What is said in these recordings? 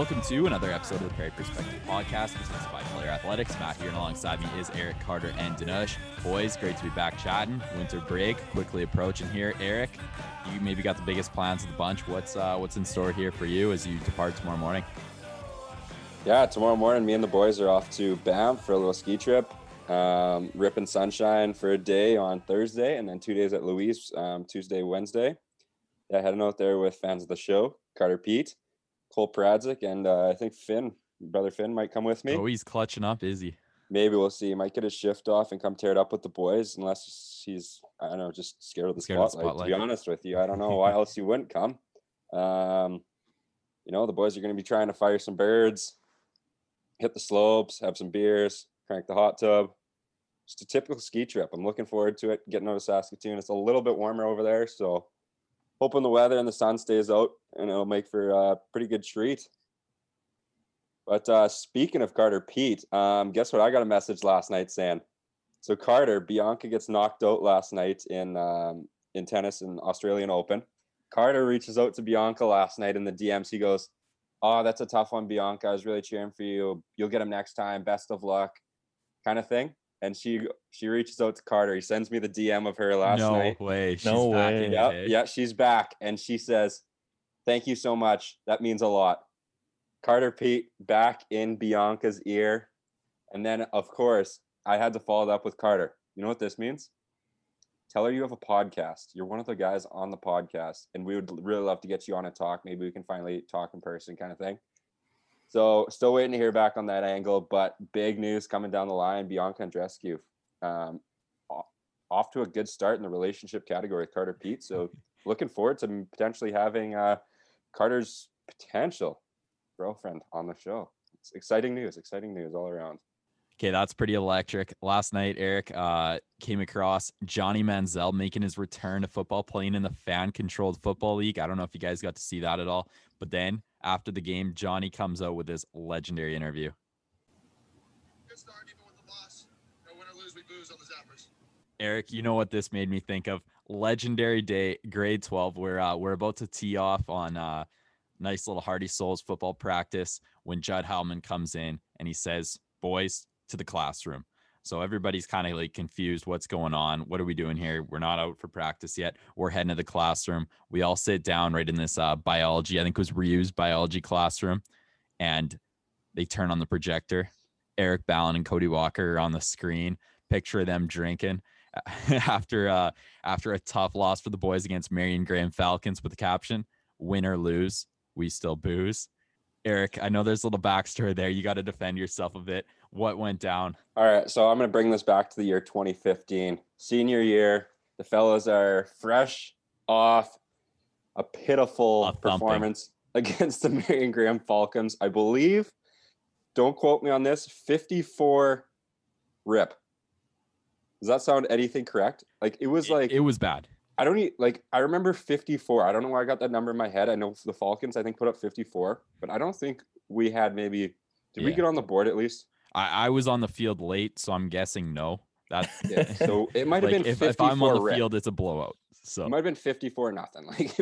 Welcome to another episode of the Prairie Perspective Podcast, presented by Player Athletics. Matt here, and alongside me is Eric Carter and Dinush. Boys, great to be back chatting. Winter break quickly approaching here. Eric, you maybe got the biggest plans of the bunch. What's uh, what's in store here for you as you depart tomorrow morning? Yeah, tomorrow morning, me and the boys are off to Banff for a little ski trip. Um, ripping sunshine for a day on Thursday, and then two days at Louise, um, Tuesday, Wednesday. Yeah, heading out there with fans of the show, Carter Pete, Cole Pradzik, and uh, I think Finn, brother Finn, might come with me. Oh, he's clutching up, is he? Maybe we'll see. He might get his shift off and come tear it up with the boys, unless he's I don't know, just scared of the, Scared of the spotlight, spotlight. To be honest with you, I don't know why else he wouldn't come. Um, you know, the boys are going to be trying to fire some birds, hit the slopes, have some beers, crank the hot tub. Just a typical ski trip. I'm looking forward to it. Getting out of Saskatoon. It's a little bit warmer over there, so hoping the weather and the sun stays out, and it'll make for a pretty good treat. But uh, speaking of Carter Pete, um, guess what? I got a message last night saying, so Carter Bianca gets knocked out last night in um, in tennis in Australian Open. Carter reaches out to Bianca last night in the DMs. He goes, "Oh, that's a tough one, Bianca. I was really cheering for you. You'll get him next time. Best of luck," kind of thing. And she she reaches out to Carter. He sends me the DM of her last no night. way. She's No back way. in Yeah, today. yeah, eh? she's back, and she says, "Thank you so much. That means a lot." Carter Pete back in Bianca's ear, and then of course I had to follow it up with Carter. You know what this means? Tell her you have a podcast. You're one of the guys on the podcast, and we would really love to get you on and talk. Maybe we can finally talk in person, kind of thing. So, still waiting to hear back on that angle, but big news coming down the line: Bianca Andreescu, um, off to a good start in the relationship category with Carter Pete. So, looking forward to potentially having uh, Carter's potential girlfriend on the show. It's exciting news, exciting news all around. Okay, that's pretty electric. Last night, Eric uh, came across Johnny Manziel making his return to football, playing in the fan-controlled football league. I don't know if you guys got to see that at all, but then after the game, Johnny comes out with his legendary interview. Good start, even with the loss. No win or lose, we booze on the Zappers. Eric, you know what this made me think of? Legendary day, grade 12. We're uh, we're about to tee off on uh, nice little Hardy Souls football practice when Judd Hellman comes in and he says, "Boys, to the classroom." So everybody's kind of like confused. What's going on? What are we doing here? We're not out for practice yet. We're heading to the classroom. We all sit down right in this uh, biology. I think it was reused biology classroom, and they turn on the projector. Eric Ballon and Cody Walker are on the screen. Picture of them drinking after uh after a tough loss for the boys against Marion Graham Falcons with the caption win or lose we still booze Eric I know there's a little backstory there you got to defend yourself a bit what went down All right, so I'm going to bring this back to the year 2015, senior year. The fellas are fresh off a pitiful A performance against the Marion Graham Falcons. I believe, don't quote me on this, 54 rip. Does that sound anything correct? Like it was It- like it was bad I don't need like I remember 54. I don't know why I got that number in my head. I know the Falcons I think put up 54, but I don't think we had maybe did we get on the board at least? I, I was on the field late so I'm guessing no that's Yeah. So it might have like, been if, 54 if I'm on the rip. field it's a blowout so It might have been 54 nothing. Like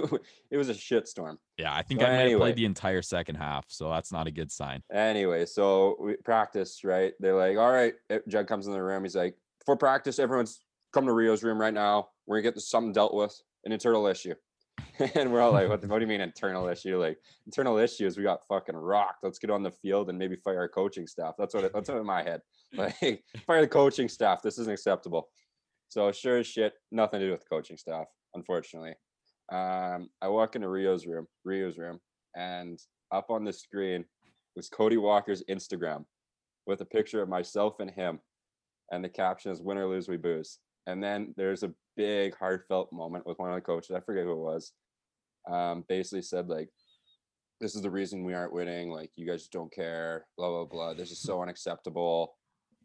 it was a shitstorm. yeah I think So I might have played the entire second half so that's not a good sign Anyway, so we practice, right? They're like, all right, eh, Judd comes in the room. He's like, for practice, everyone's come to Rio's room right now. We're gonna get this something dealt with, an internal issue. and we're all like, what, the- what do you mean internal issue? Like internal issues, we got fucking rocked. Let's get on the field and maybe fire our coaching staff. That's what it, that's what in my head. Like fire the coaching staff. This isn't acceptable. So sure as shit, nothing to do with the coaching staff, unfortunately. Um, I walk into Rio's room, Rio's room, and up on the screen was Cody Walker's Instagram with a picture of myself and him. And the caption is win or lose, we booze. And then there's a big heartfelt moment with one of the coaches. I forget who it was. Um, basically said like, this is the reason we aren't winning. Like you guys don't care, blah, blah, blah. This is so unacceptable.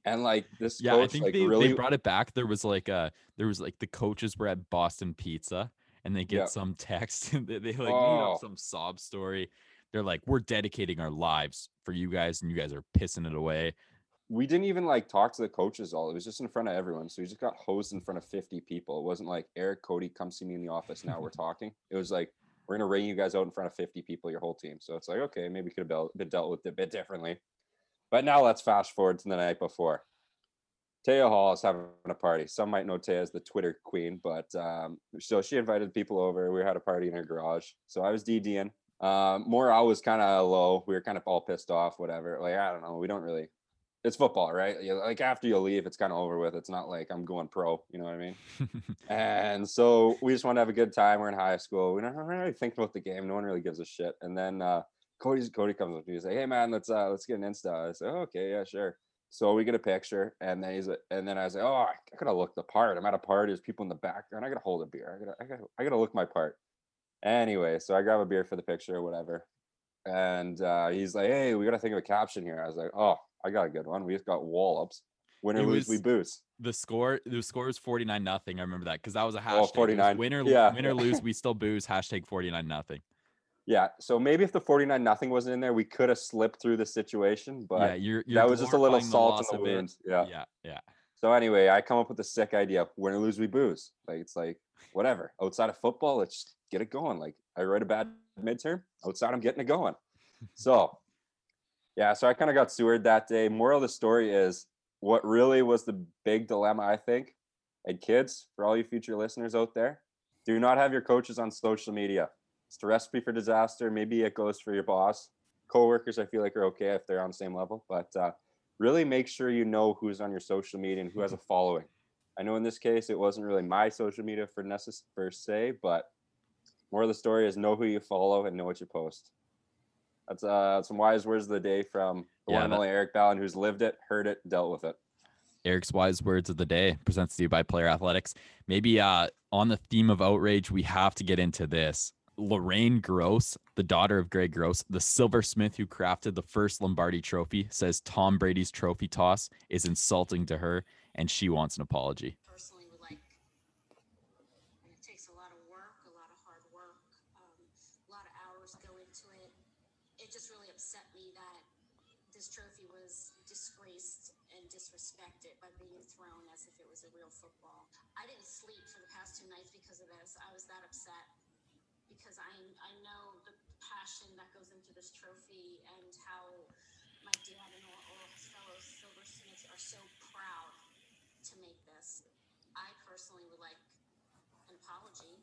And like this yeah coach I think like they, really they brought it back there was like uh there was like the coaches were at Boston Pizza and they get Yep. some text and they, they like Oh. up some sob story they're like we're dedicating our lives for you guys and you guys are pissing it away we didn't even like talk to the coaches all. It was just in front of everyone. So we just got hosed in front of 50 people. It wasn't like Eric Cody, come see me in the office now. We're talking. It was like we're gonna ring you guys out in front of 50 people, your whole team. So it's like, okay, maybe could have been dealt with a bit differently. But now let's fast forward to the night before. Taya Hall is having a party. Some might know Taya as the Twitter queen, but um, so she invited people over. We had a party in her garage. So I was DDing. Um, morale was kind of low. We were kind of all pissed off, whatever. Like, I don't know. We don't really, it's football, right? You, like after you leave, it's kind of over with. It's not like I'm going pro, you know what I mean? and so we just want to have a good time. We're in high school. We don't really think about the game. No one really gives a shit. And then uh, Cody's Cody comes up to me and say, "Hey man, let's uh let's get an Insta." I say, oh, "Okay, yeah, sure." So we get a picture, and then he's and then I say, "Oh, I, I gotta look the part. I'm at a party. There's people in the background. I gotta hold a beer. I gotta I gotta I gotta look my part." Anyway, so I grab a beer for the picture or whatever, and uh, he's like, "Hey, we gotta think of a caption here." I was like, "Oh, I got a good one. We just got wallops. Win or lose, we boost." the score the score was 49 nothing. I remember that because that was a oh, hashtag. Oh, 49. Win or, Yeah. win or lose, we still booze. Hashtag 49 nothing. Yeah. So maybe if the 49 nothing wasn't in there, we could have slipped through the situation, but yeah, you're, you're that was just a little salt in the wound. Yeah. Yeah, yeah. So anyway, I come up with a sick idea. Win or lose, we booze. Like it's like whatever. Outside of football, let's get it going. Like I write a bad midterm. Outside, I'm getting it going. So yeah, so I kind of got sewered that day. Moral of the story is what really was the big dilemma, I think, and kids, for all you future listeners out there, do not have your coaches on social media. It's the recipe for disaster. Maybe it goes for your boss. Coworkers, I feel like are okay if they're on the same level, but uh, really make sure you know who's on your social media and who has a following. I know in this case it wasn't really my social media for necess- per se, but more of the story is know who you follow and know what you post. That's uh some wise words of the day from the Yeah, one and only Eric Ballin, who's lived it, heard it, dealt with it. Eric's wise words of the day presents to you by Player Athletics. Maybe uh, on the theme of outrage, we have to get into this. Lorraine Gross, the daughter of Greg Gross, the silversmith who crafted the first Lombardi trophy, says Tom Brady's trophy toss is insulting to her and she wants an apology. personally would like. And it takes a lot of work, a lot of hard work, um, a lot of hours go into it. It just really upset me that this trophy was disgraced and disrespected by being thrown as if it was a real football. I didn't sleep for the past nights because of this. I was that upset because I I know the passion that goes into this trophy and how my dad and all, all his fellow silversmiths are so proud to make this. I personally would like an apology,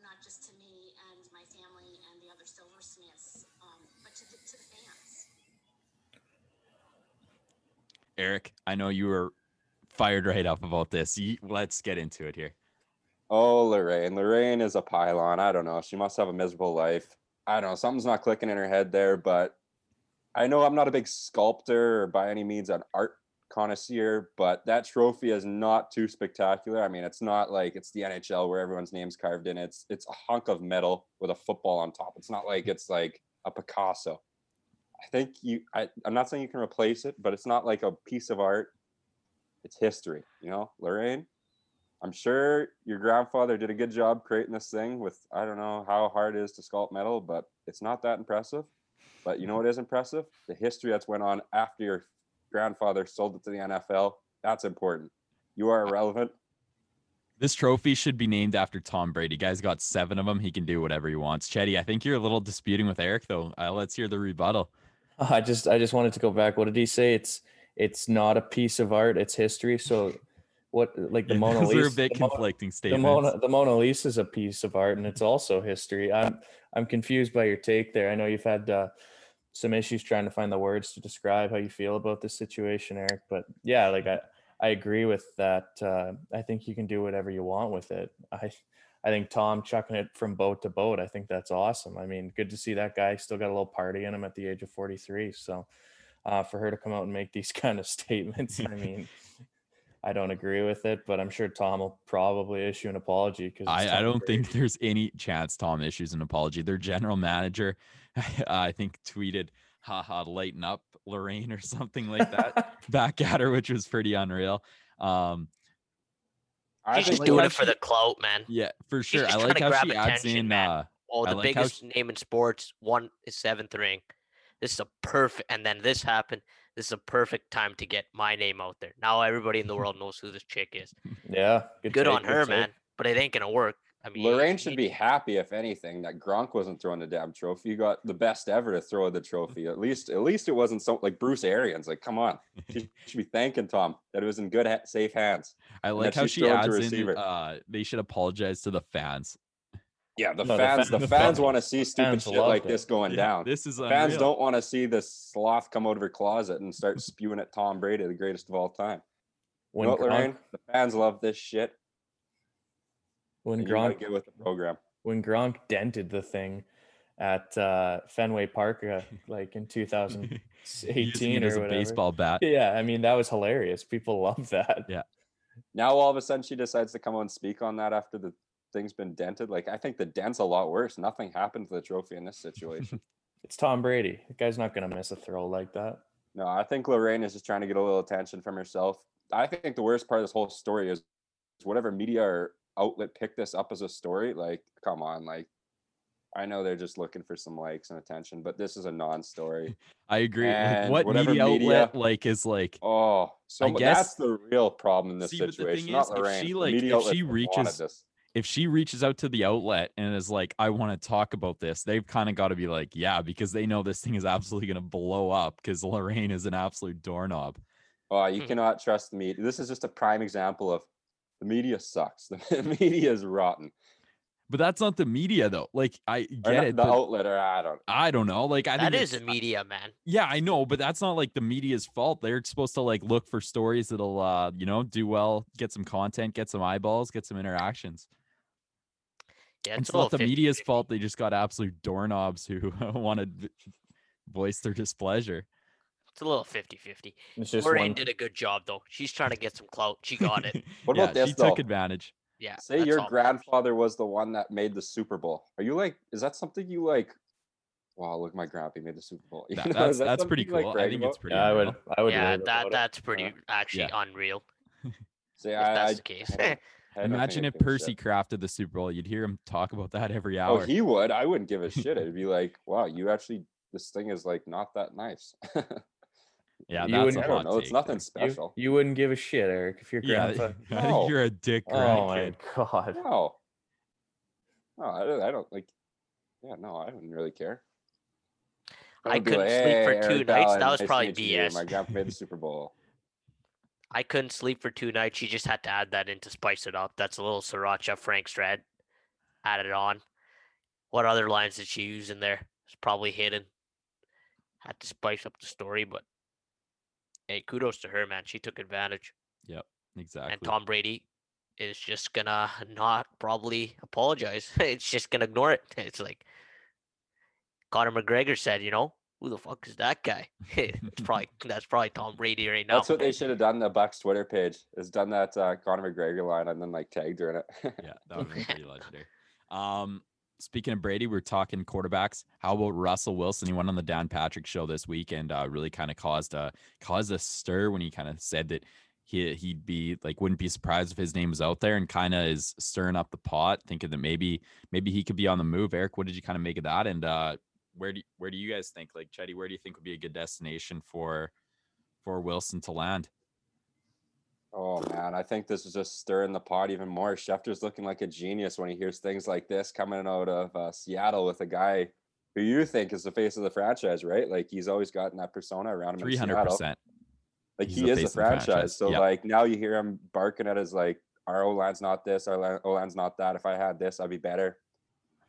not just to me and my family and the other silversmiths, um, but to the, to the fans. Eric, I know you were fired right up about this. Let's get into it here. Oh, Lorraine. Lorraine is a pylon. I don't know. She must have a miserable life. I don't know. Something's not clicking in her head there, but I know I'm not a big sculptor or by any means an art connoisseur, but that trophy is not too spectacular. I mean, it's not like it's the NHL where everyone's name's carved in. It's it's a hunk of metal with a football on top. It's not like it's like a Picasso. I think you I, I'm not saying you can replace it, but it's not like a piece of art. It's history, you know, Lorraine. I'm sure your grandfather did a good job creating this thing with I don't know how hard it is to sculpt metal, but it's not that impressive. But you know what is impressive? The history that's went on after your grandfather sold it to the NFL. That's important. You are irrelevant. This trophy should be named after Tom Brady. Guy's got seven of them. He can do whatever he wants. Chetty, I think you're a little disputing with Eric, though. Uh, let's hear the rebuttal. I just I just wanted to go back. What did he say? It's it's not a piece of art. It's history. So what like the Yeah, Mona Those are a Lisa? bit the Mona- conflicting the. Mona the Mona Lisa is a piece of art and it's also history. I'm I'm confused by your take there. I know you've had uh, some issues trying to find the words to describe how you feel about this situation, Eric. But yeah, like I I agree with that. Uh, I think you can do whatever you want with it. I I think Tom chucking it from boat to boat. I think that's awesome. I mean, good to see that guy still got a little party in him at the age of 43. So uh, for her to come out and make these kind of statements, I mean. I don't agree with it, but I'm sure Tom will probably issue an apology because I, I don't think there's any chance Tom issues an apology. Their general manager, I think, tweeted, haha, lighten up, Lorraine, or something like that back at her, which was pretty unreal. Um, I She's just like doing how it for she- the clout, man. yeah, for sure. I like to how grab she adds in, man. uh, Oh, the like how biggest name in sports won his seventh ring. This is a perfect, and then this happened. This is a perfect time to get my name out there. Now everybody in the world knows who this chick is. Yeah, Good, take, on her, take. man. But it ain't gonna work. I mean, Lorraine should be happy, if anything, that Gronk wasn't throwing the damn trophy. You got the best ever to throw the trophy. At least, at least it wasn't so like Bruce Arians. Like, come on, she should be thanking Tom that it was in good, ha- safe hands. I like how she adds in. Uh, they should apologize to the fans. Yeah, the No, the fans, fa- the, the fans want to see stupid shit like it. this going Yeah, down. This is fans unreal. don't want to see this sloth come out of her closet and start spewing at Tom Brady, the greatest of all time. You know what, Lorraine? The fans love this shit. when And Gronk get with the program. when Gronk dented the thing at uh, Fenway Park, uh, like in Using 2018 it or as a whatever. baseball bat. Yeah, I mean that was hilarious. People love that. Yeah. Now all of a sudden she decides to come out and speak on that after the thing's been dented. Like I think the dent's a lot worse. Nothing happened to the trophy in this situation. It's Tom Brady. The guy's not gonna miss a throw like that. no, I think Lorraine is just trying to get a little attention from herself. I think the worst part of this whole story is whatever media or outlet picked this up as a story. Like, come on, like I know they're just looking for some likes and attention, but this is a non-story. I agree. Like, And what whatever media media- outlet like is like Oh, so I guess- that's the real problem in this See, but the situation. thing not is, if Lorraine. she, like, media if outlets she wanted reaches- this. If she reaches out to the outlet and is like, I want to talk about this, they've kind of got to be like, yeah, because they know this thing is absolutely going to blow up because Lorraine is an absolute doorknob. Oh, you Mhm. cannot trust the media. This is just a prime example of the media sucks. The media is rotten. But that's not the media though. Like I get not it. the outlet, or I don't. I don't know. Like I that think is a it's- I- media, man. Yeah, I know, but that's not like the media's fault. They're supposed to like look for stories that'll uh, you know, do well, get some content, get some eyeballs, get some interactions. Yeah, it's it's not the media's 50-50. fault. They just got absolute doorknobs who want to voice their displeasure. It's a little 50-50. It's just Lorraine one. did a good job though. She's trying to get some clout. She got it. What yeah, about this she took advantage. Yeah. Say your all that matters. grandfather was the one that made the Super Bowl. Are you like? Is that something you like? Wow, look, my grandpa made the Super Bowl. You That- know, that's that that's pretty you, like, cool. I think about? it's pretty. Yeah, I would. I would. Yeah, that about it. that's pretty actually Yeah. unreal. Say, If I, that's I- the case. I don't- I had nothing Imagine if Percy it. crafted the Super Bowl. You'd hear him talk about that every hour. Oh, hour. he would. I wouldn't give a shit. It'd be like, wow, you actually. This thing is like not that nice. yeah, You that's wouldn't- a I don't hot know. It's nothing there. Special. you wouldn't give a shit, Eric, if your Yeah, grandpa. I No. you're a dick Oh my grandkid. god. No. No, I don't, I don't like. Yeah, no, I wouldn't really care. I wouldn't couldn't sleep for two Eric nights. Allen, That was nice probably meet you. BS. My grandpa made the Super Bowl. I couldn't sleep for two nights. She just had to add that in to spice it up. That's a little sriracha Frank's red added on. What other lines did she use in there? It's probably hidden. Had to spice up the story, but hey, kudos to her, man. She took advantage. Yep, exactly. And Tom Brady is just gonna not probably apologize. it's just gonna ignore it. It's like Conor McGregor said, you know, who the fuck is that guy? it's probably that's probably Tom Brady right now. That's what they should have done. The Bucs Twitter page is done that uh, Conor McGregor line and then like tagged her in it. yeah, that would be pretty legendary. Um, speaking of Brady, we're talking quarterbacks. How about Russell Wilson? He went on the Dan Patrick show this week and uh, really kind of caused a caused a stir when he kind of said that he he'd be like wouldn't be surprised if his name was out there and kind of is stirring up the pot, thinking that maybe maybe he could be on the move. Eric, what did you kind of make of that? And uh, where do where do you guys think like Chetty? Where do you think would be a good destination for for Wilson to land? oh man, I think this is just stirring the pot even more. Schefter's looking like a genius when he hears things like this coming out of uh, Seattle with a guy who you think is the face of the franchise, right? Like he's always gotten that persona around him. Three hundred percent. Like He's he the is the franchise. franchise. So Yep. like now you hear him barking at his like our O line's not this, our O line's not that. If I had this, I'd be better.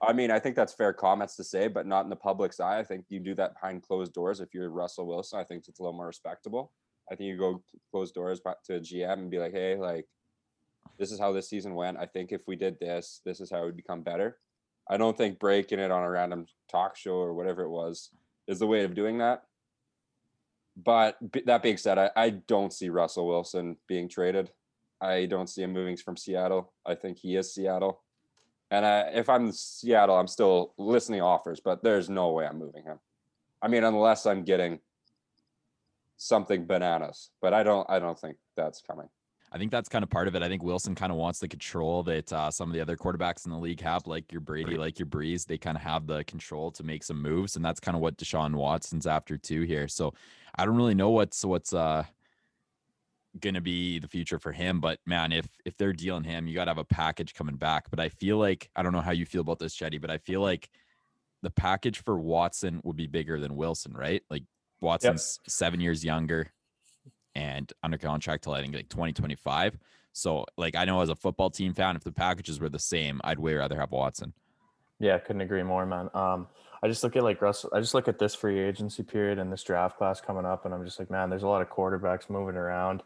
I mean, I think that's fair comments to say, but not in the public's eye. I think you do that behind closed doors. If you're Russell Wilson, I think it's a little more respectable. I think you go close doors to a GM and be like, hey, like this is how this season went. I think if we did this, this is how would become better. I don't think breaking it on a random talk show or whatever it was is the way of doing that. But that being said, I, I don't see Russell Wilson being traded. I don't see him moving from Seattle. I think he is Seattle. And I, if I'm Seattle, I'm still listening to offers, but there's no way I'm moving him. I mean, unless I'm getting something bananas, but I don't. I don't think that's coming. I think that's kind of part of it. I think Wilson kind of wants the control that uh, some of the other quarterbacks in the league have, like your Brady, like your Brees. They kind of have the control to make some moves, and that's kind of what Deshaun Watson's after too here. So I don't really know what's what's uh gonna be the future for him. But man, if if they're dealing him, you gotta have a package coming back. But I feel like I don't know how you feel about this, Chetty, but I feel like the package for Watson would be bigger than Wilson, right? Like Watson's seven years younger and under contract till I think like 2025. So like I know as a football team fan, if the packages were the same, I'd way rather have Watson. Yeah, couldn't agree more, man. Um, I just look at like Russell. I just look at this free agency period and this draft class coming up, and I'm just like, man, there's a lot of quarterbacks moving around,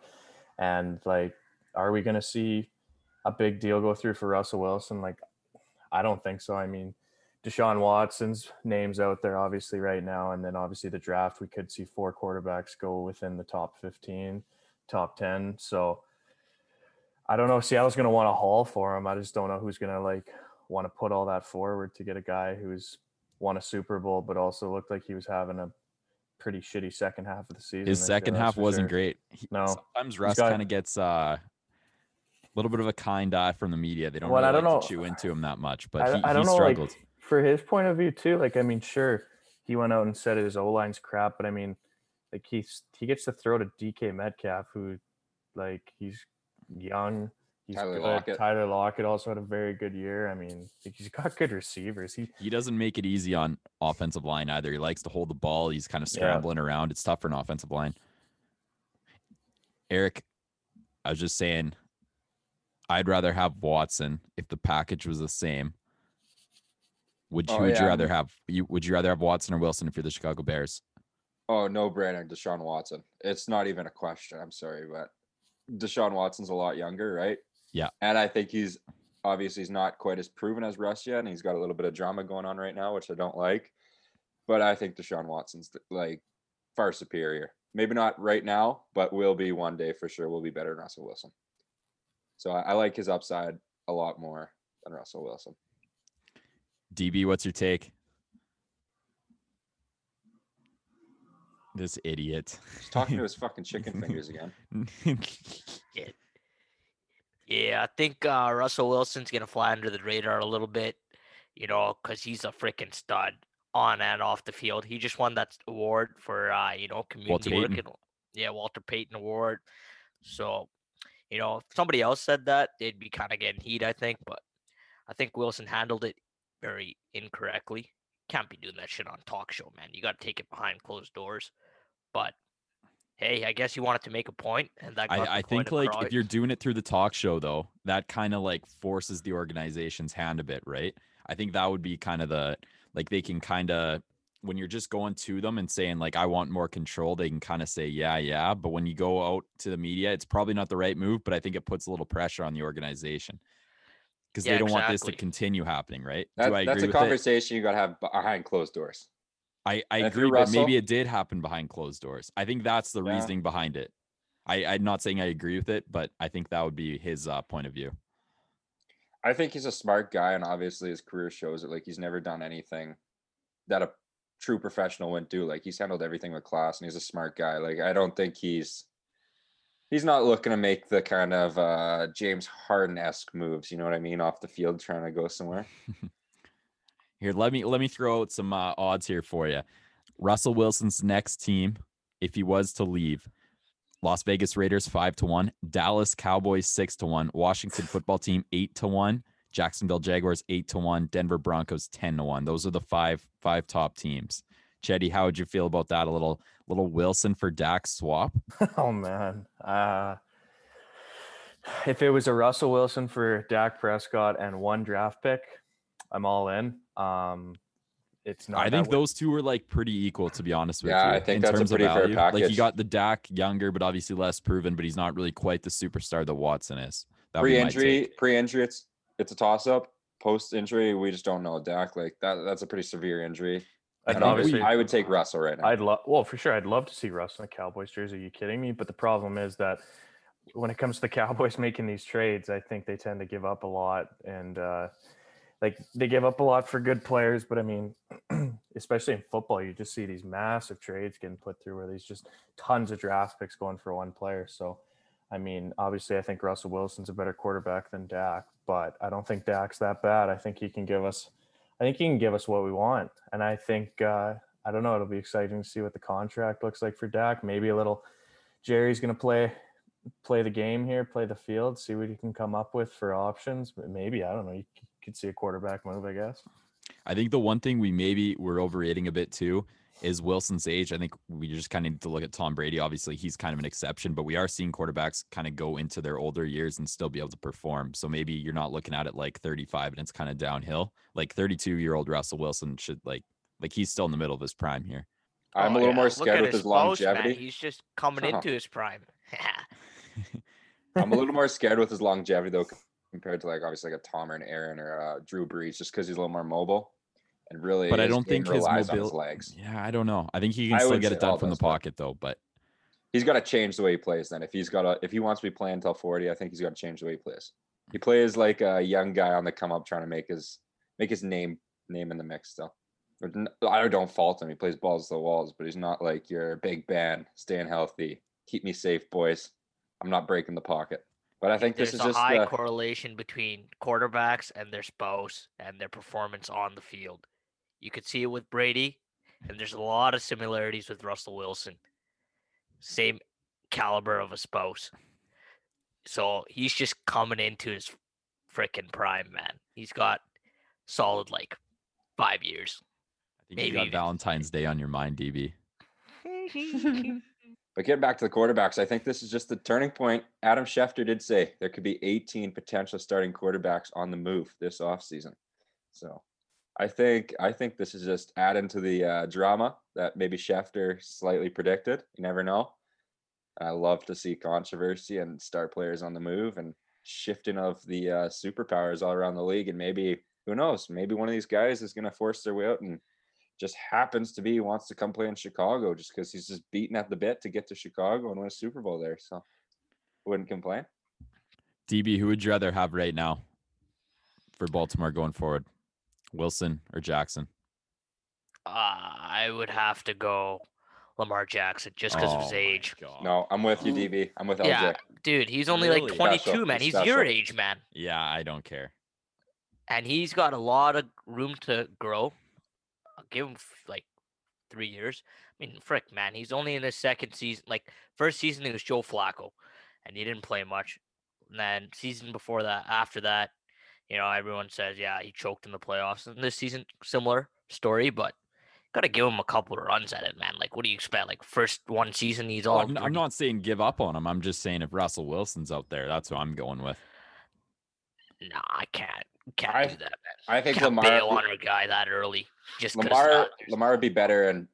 and like, are we gonna see a big deal go through for Russell Wilson? Like, I don't think so. I mean, Deshaun Watson's names out there obviously right now, and then obviously the draft, we could see four quarterbacks go within the top 15, top 10. So I don't know. Seattle's gonna want to haul for him. I just don't know who's gonna like want to put all that forward to get a guy who's won a Super Bowl, but also looked like he was having a pretty shitty second half of the season. His this year, second half wasn't sure. great. He- No. sometimes Russ kind of gets uh, a little bit of a kind eye from the media. They don't Well, really I don't like know- to chew into him that much, but I, he, I don't he know, struggled. like for his point of view too. Like, I mean, sure, he went out and said his O line's crap, but I mean, like he's he gets to throw to DK Metcalf, who, like, he's young. He's Tyler good. Lockett. Tyler Lockett also had a very good year. I mean, he's got good receivers. He he doesn't make it easy on offensive line either. He likes to hold the ball. He's kind of Yeah. scrambling around. It's tough for an offensive line. Eric, I was just saying, I'd rather have Watson if the package was the same. Would you? Oh, would you rather have you? Would you rather have Watson or Wilson if you're the Chicago Bears? Oh, no brainer, Deshaun Watson. It's not even a question. I'm sorry, but Deshaun Watson's a lot younger, right? Yeah. And I think he's obviously he's not quite as proven as Russ yet, and he's got a little bit of drama going on right now, which I don't like. But I think Deshaun Watson's like far superior. Maybe not right now, but will be one day for sure. Will be better than Russell Wilson. So I, I like his upside a lot more than Russell Wilson. DB, what's your take? This idiot. He's talking to his fucking chicken fingers again. Yeah, I think uh, Russell Wilson's gonna fly under the radar a little bit, you know, because he's a freaking stud on and off the field. He just won that award for uh, you know community work. And- yeah, Walter Payton Award. So, you know, if somebody else said that, they'd be kind of getting heat, I think. But I think Wilson handled it very incorrectly. Can't be doing that shit on talk show, man. You got to take it behind closed doors. But hey, I guess you wanted to make a point, and that got I, I think like across. if you're doing it through the talk show though, that kind of like forces the organization's hand a bit, right? I think that would be kind of the like they can kind of when you're just going to them and saying like I want more control, they can kind of say yeah, yeah. But when you go out to the media, it's probably not the right move, but I think it puts a little pressure on the organization because Yeah, they don't want this to continue happening, right? That, Do I that's agree a with it? conversation you got to have behind closed doors. I, I And if you're agree, but maybe it did happen behind closed doors. I think that's the Yeah. reasoning behind it. I, I'm not saying I agree with it, but I think that would be his uh, point of view. I think he's a smart guy, and obviously his career shows it. Like he's never done anything that a true professional wouldn't do. Like he's handled everything with class, and he's a smart guy. Like I don't think he's he's not looking to make the kind of uh James Harden esque moves. You know what I mean? Off the field, trying to go somewhere. Here, let me let me throw out some uh, odds here for you. Russell Wilson's next team, if he was to leave, Las Vegas Raiders five to one, Dallas Cowboys six to one, Washington Football Team eight to one, Jacksonville Jaguars eight to one, Denver Broncos ten to one. Those are the five five top teams. Chetty, how would you feel about that? A little little Wilson for Dak swap. Oh man. Uh if it was a Russell Wilson for Dak Prescott and one draft pick, I'm all in. Um it's not I think way- those two are like pretty equal, to be honest with Yeah, you. I think in that's a terms of pretty fair value. Like you got the Dak younger, but obviously less proven, but he's not really quite the superstar that Watson is. That would Pre-injury, pre-injury, it's it's a toss up. Post-injury, we just don't know. Dak, like that, that's a pretty severe injury. I And obviously, we- I would take Russell right now. I'd love well for sure I'd love to see Russ in a Cowboys jersey. Are you kidding me? But the problem is that when it comes to the Cowboys making these trades, I think they tend to give up a lot and uh like they give up a lot for good players, but I mean, especially in football, you just see these massive trades getting put through where there's just tons of draft picks going for one player. So, I mean, obviously, I think Russell Wilson's a better quarterback than Dak, but I don't think Dak's that bad. I think he can give us, I think he can give us what we want, and I think uh, I don't know. It'll be exciting to see what the contract looks like for Dak. Maybe a little. Jerry's going to play play the game here, play the field, see what you can come up with for options. Maybe I don't know. You could see a quarterback move, I guess. I think the one thing we maybe we're overrating a bit too is Wilson's age. I think we just kind of need to look at Tom Brady. Obviously, he's kind of an exception, but we are seeing quarterbacks kind of go into their older years and still be able to perform. So maybe you're not looking at it like 35 and it's kind of downhill. Like 32 year old Russell Wilson should like like he's still in the middle of his prime here. I'm Oh, a little yeah, more scared with his post, man. longevity. He's just coming Uh-huh. into his prime. I'm a little more scared with his longevity though, compared to like obviously like a Tom or an Aaron or uh, Drew Brees, just because he's a little more mobile. And really, But I don't think his on his legs. Yeah, I don't know. I think he can I still get it done from the pocket though. But He's got to change the way he plays. Then, if he's got to, if he wants to be playing until 40, I think he's got to change the way he plays. He plays like a young guy on the come up, trying to make his make his name name in the mix. Still, I don't fault him. He plays balls to the walls, but he's not like your big band, staying healthy, keep me safe, boys. I'm not breaking the pocket. But I think There's this is a just high the, correlation between quarterbacks and their spouse and their performance on the field. You could see it with Brady, and there's a lot of similarities with Russell Wilson. Same caliber of a spouse. So he's just coming into his freaking prime, man. He's got solid like five years. I think Maybe you got even- Valentine's Day on your mind, DB. But getting back to the quarterbacks, I think this is just the turning point. Adam Schefter did say there could be 18 potential starting quarterbacks on the move this offseason. So I think I think this is just adding to the uh, drama that maybe Schefter slightly predicted. You never know. I love to see controversy and star players on the move and shifting of the uh, superpowers all around the league. And maybe who knows? Maybe one of these guys is going to force their way out and just happens to be wants to come play in Chicago just because he's just beating at the bit to get to Chicago and win a Super Bowl there. So wouldn't complain. DB, who would you rather have right now for Baltimore going forward? Wilson or Jackson? Uh, I would have to go Lamar Jackson just because of Oh his age. God. No, I'm with you, DB. I'm with LJ. Yeah, dude, he's only Really? like Special, 22, man. he's He's your age, man. Yeah, I don't care. and he's got a lot of room to grow. I'll give him like three years. I mean, frick, man, he's only in his second season. Like first season, he was Joe Flacco, and he didn't play much. And then season before that, after that, you know, everyone says, yeah, he choked in the playoffs. And this season, similar story, but gotta give him a couple of runs at it, man. Like, what do you expect? Like first one season, he's all. I'm, I'm not saying give up on him. I'm just saying if Russell Wilson's out there, that's who I'm going with. Nah, I can't. Can't I- do that, man. I think Can't Lamar bail on a guy that early. Just 'cause, Lamar Lamar would be better in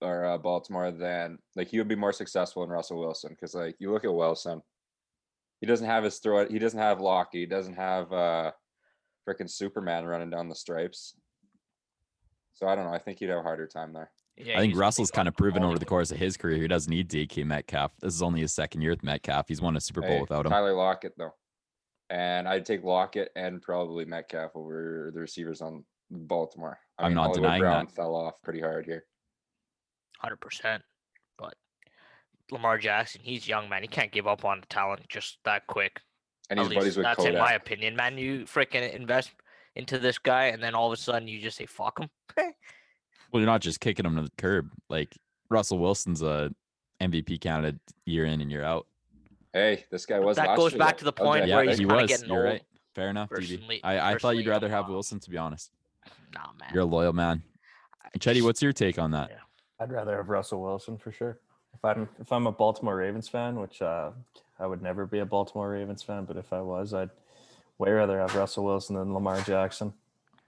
or uh, Baltimore than like he would be more successful in Russell Wilson because like you look at Wilson, he doesn't have his throw. He doesn't have Lockie. He doesn't have uh freaking Superman running down the stripes. So I don't know. I think he'd have a harder time there. yeah, I think Russell's kind of proven over the course of his career he doesn't need DK Metcalf. This is only his second year with Metcalf. He's won a Super Bowl Hey, without him. Tyler Lockett though, and I'd take Lockett and probably Metcalf over the receivers on Baltimore. I I'm not Hollywood denying that. Brown fell off pretty hard here. hundred percent. But Lamar Jackson, he's young man. He can't give up on the talent just that quick. And At he's least buddies with that's Kodak. in my opinion, man. You freaking invest into this guy, and then all of a sudden you just say fuck him. Well, you're not just kicking him to the curb. Like Russell Wilson's a MVP candidate year in and year out. Hey, this guy was that last goes year, back to the point Yeah, where he's he kinda was. getting You're old. right. Fair enough, Personally- DB. I, I thought you'd rather have uh, Wilson, to be honest. Nah, man. You're a loyal man. I Chetty, what's your take on that? Yeah. I'd rather have Russell Wilson for sure. If I'm if I'm a Baltimore Ravens fan, which uh, I would never be a Baltimore Ravens fan, but if I was, I'd way rather have Russell Wilson than Lamar Jackson.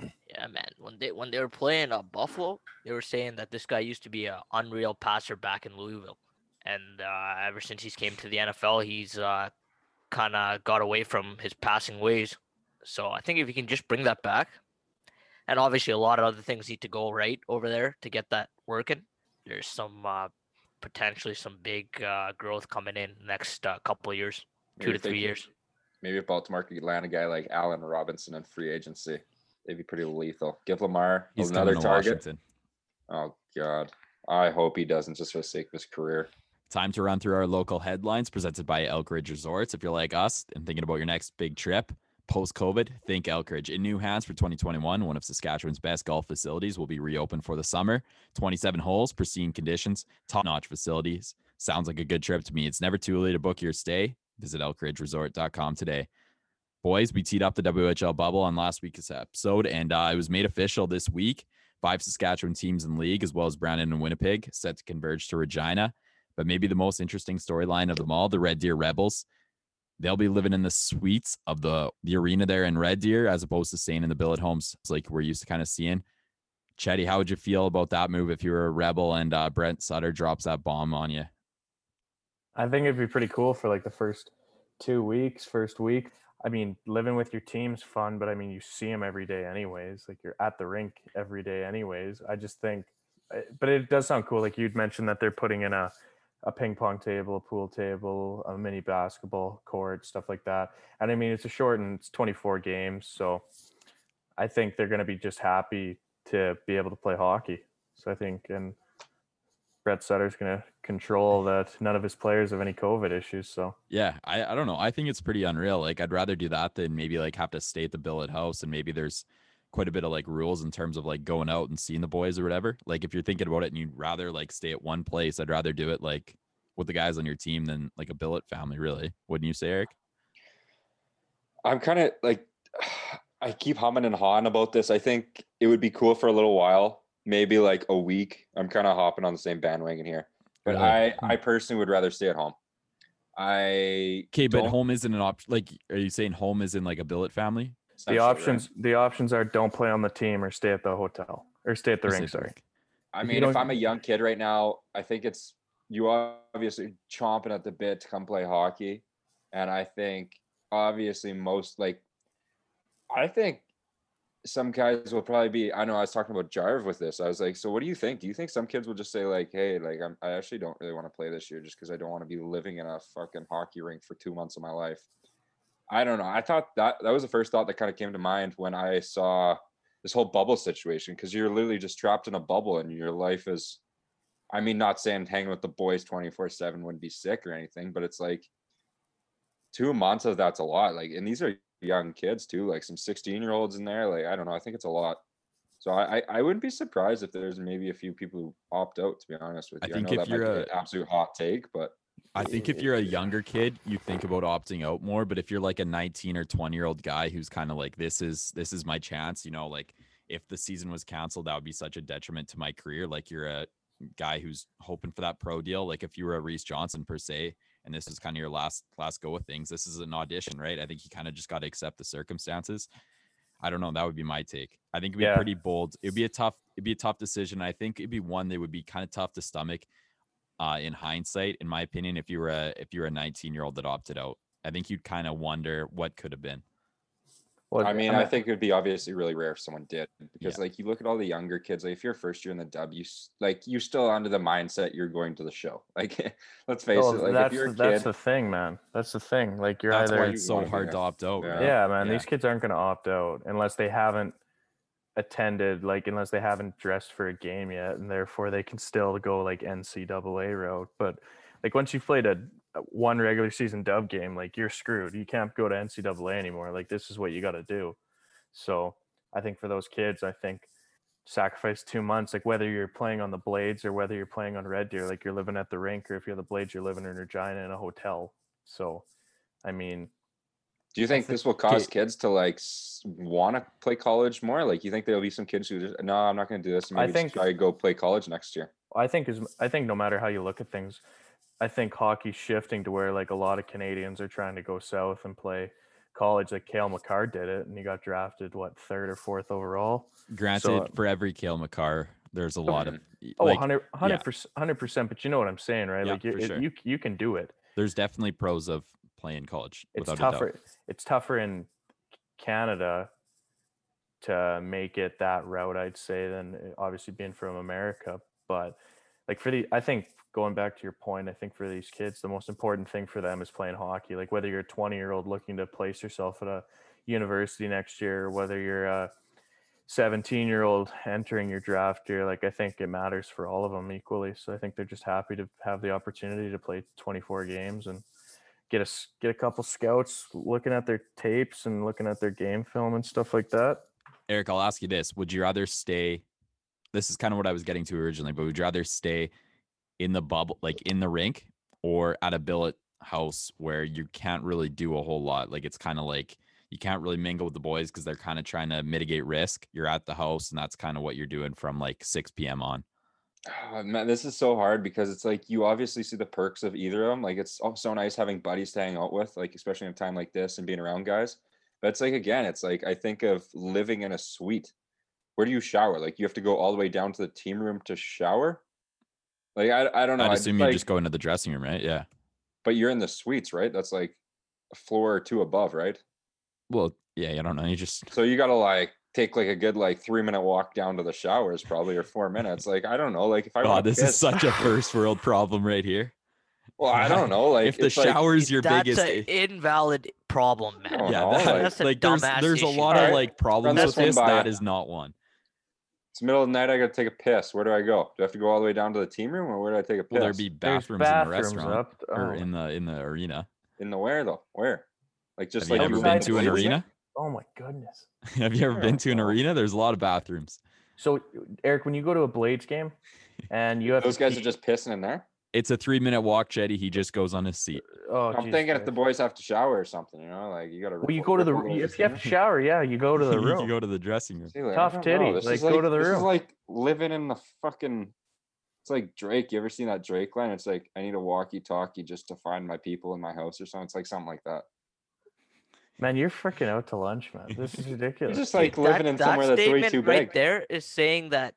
Yeah, man. When they when they were playing uh, Buffalo, they were saying that this guy used to be a unreal passer back in Louisville, and uh, ever since he's came to the NFL, he's uh, kind of got away from his passing ways. So I think if you can just bring that back, and obviously a lot of other things need to go right over there to get that working. There's some uh, potentially some big uh, growth coming in next uh, couple of years, two to three years. Maybe if Baltimore could land a guy like Allen Robinson in free agency, they'd be pretty lethal. Give Lamar He's another target. Washington. Oh God, I hope he doesn't just for the sake of his career. Time to run through our local headlines presented by Elk Ridge Resorts. If you're like us and thinking about your next big trip post COVID, think Elk Ridge. In new hands for 2021, one of Saskatchewan's best golf facilities will be reopened for the summer. 27 holes, pristine conditions, top notch facilities. Sounds like a good trip to me. It's never too early to book your stay. Visit elkridgeresort.com today. Boys, we teed up the WHL bubble on last week's episode, and uh, it was made official this week. Five Saskatchewan teams in league, as well as Brandon and Winnipeg, set to converge to Regina. But maybe the most interesting storyline of them all, the Red Deer Rebels. They'll be living in the suites of the the arena there in Red Deer, as opposed to staying in the billet homes, like we're used to kind of seeing. Chetty, how would you feel about that move if you were a rebel and uh, Brent Sutter drops that bomb on you? I think it'd be pretty cool for like the first two weeks, first week. I mean, living with your team's fun, but I mean, you see them every day anyways. Like you're at the rink every day anyways. I just think, eh, but it does sound cool. Like you'd mentioned that they're putting in a a ping pong table, a pool table, a mini basketball court, stuff like that. And I mean, it's a short and it's 24 games, so I think they're going to be just happy to be able to play hockey. So I think, and Brent Sutter's going to control that none of his players have any COVID issues. So Yeah, I, I don't know. I think it's pretty unreal. Like I'd rather do that than maybe like have to stay at the billet house and maybe there's quite a bit of like rules in terms of like going out and seeing the boys or whatever. Like if you're thinking about it and you'd rather like stay at one place, I'd rather do it like with the guys on your team than like a billet family, really. Wouldn't you say, Eric? I'm kind of like, I keep humming and hawing about this. I think it would be cool for a little while, maybe like a week. I'm kind of hopping on the same bandwagon here, but Really? I, hmm. I personally would rather stay at home. I Okay, but home isn't an option. Like, are you saying home is in like a billet family? The essentially, right? options, the options are don't play on the team or stay at the hotel or stay at the rink. stay at the Sorry. I mean, if don't- I'm a young kid right now, I think it's you obviously chomping at the bit to come play hockey. And I think obviously most like I think some guys will probably be I know I was talking about Jarv with this. I was like, so what do you think? Do you think some kids will just say like, hey, like I'm I actually don't really want to play this year just because I don't want to be living in a fucking hockey rink for two months of my life. I don't know. I thought that that was the first thought that kind of came to mind when I saw this whole bubble situation because you're literally just trapped in a bubble and your life is I mean, not saying hanging with the boys 24 7 wouldn't be sick or anything, but it's like two months of that's a lot. Like, and these are young kids too, like some 16 year olds in there. Like, I don't know. I think it's a lot. So I, I, I wouldn't be surprised if there's maybe a few people who opt out, to be honest with you, I think know if that might you're be a- an absolute hot take, but I think if you're a younger kid, you think about opting out more. But if you're like a 19 or 20 year old guy who's kind of like, this is this is my chance, you know, like if the season was canceled, that would be such a detriment to my career. Like you're a guy who's hoping for that pro deal. Like if you were a Reese Johnson per se, and this is kind of your last last go of things, this is an audition, right? I think you kind of just got to accept the circumstances. I don't know. That would be my take. I think it'd be Yeah. pretty bold. It'd be a tough. It'd be a tough decision. I think it'd be one that would be kind of tough to stomach uh, in hindsight, in my opinion, if you were a if you were a 19 year old that opted out, I think you'd kind of wonder what could have been. Well, I mean, I think it would be obviously really rare if someone did because, Yeah. like, you look at all the younger kids. Like, if you're first year in the dub, you like you're still under the mindset you're going to the show. Like, let's face well, it. Like, that's if you're the, a that's the thing, man. That's the thing. Like you're That's either why it's so hard to opt out. Yeah. yeah, man. Yeah. These kids aren't going to opt out unless they haven't attended, like unless they haven't dressed for a game yet, and therefore they can still go like NCAA route. But like once you've played a a one regular season dub game, like you're screwed. You can't go to NCAA anymore. Like this is what you got to do. So I think for those kids, I think sacrifice two months, like whether you're playing on the Blades or whether you're playing on Red Deer, like you're living at the rink, or if you're the Blades, you're living in Regina in a hotel. So, I mean, do you think think- this will cause kids to like want to play college more? Like, you think there'll be some kids who just no, I'm not going to do this. and I think- just try go play college next year. I think is I think no matter how you look at things, I think hockey's shifting to where like a lot of Canadians are trying to go south and play college. Like Cale Makar did it, and he got drafted what third or fourth overall. Granted, So- for every Cale Makar, there's a lot of Oh, like, 100 percent, hundred percent. But you know what I'm saying, right? Yeah, like you, for it- sure. you you can do it. there's definitely pros of playing college. It's without a doubt. tougher. It's tougher in Canada to make it that route, I'd say, than uh, obviously being from America. But like for the, I think going back to your point, I think for these kids, the most important thing for them is playing hockey. Like whether you're a 20 year old looking to place yourself at a university next year, or whether you're a 17 year old entering your draft year, like I think it matters for all of them equally. So I think they're just happy to have the opportunity to play 24 games and get a get a couple scouts looking at their tapes and looking at their game film and stuff like that. Eric, I'll ask you this: Would you rather stay? This is kind of what I was getting to originally, but would you rather stay in the bubble, like in the rink, or at a billet house where you can't really do a whole lot. Like it's kind of like you can't really mingle with the boys because they're kind of trying to mitigate risk. You're at the house, and that's kind of what you're doing from like 6 p.m. on. Oh, man, this is so hard because it's like you obviously see the perks of either of them. Like it's so nice having buddies to hang out with, like especially in a time like this and being around guys. But it's like again, it's like I think of living in a suite. Where do you shower? Like you have to go all the way down to the team room to shower. Like I, I don't know. I'd assume like, you just go into the dressing room, right? Yeah. but you're in the suites, right? That's like a floor or two above, right? Well, yeah, I don't know. You just So you gotta like take like a good like three minute walk down to the showers, probably or four minutes. Like I don't know. Like if I God, want this is such a first world problem right here. well, I don't know. Like if the it's like- shower's your That's biggest, an invalid problem, man. yeah, know, that- like- That's a like there's dumbass there's a issue. lot of like problems with this. by That it. is not one. It's middle of the night. I gotta take a piss. Where do I go? Do I have to go all the way down to the team room, or where do I take a piss? Will there be There's bathrooms, in the restaurant up. or oh, in the in the arena? in the where though? Where? Like just Have like you ever been to an arena? oh my goodness. Have you ever been to an arena? There's a lot of bathrooms. So Eric, when you go to a Blades game and you have Those guys pee- are just pissing in there. It's a three minute walk, Jetty. He just goes on his seat. Uh, oh, I'm Jesus thinking if the boys have to shower or something, you know, like you gotta. well, you go to the rip r- over if you have to shower, yeah, you go to the you room. can go to the dressing room. See, like, Tough don't titty, know, this like, go to the this room. is like living in the fucking. It's like Drake. You ever seen that Drake line? It's like I need a walkie-talkie just to find my people in my house or something. It's like something like that. Man, you're freaking out to lunch, man. This is You're ridiculous. just like That- living in that somewhere that's way statement too right there is saying that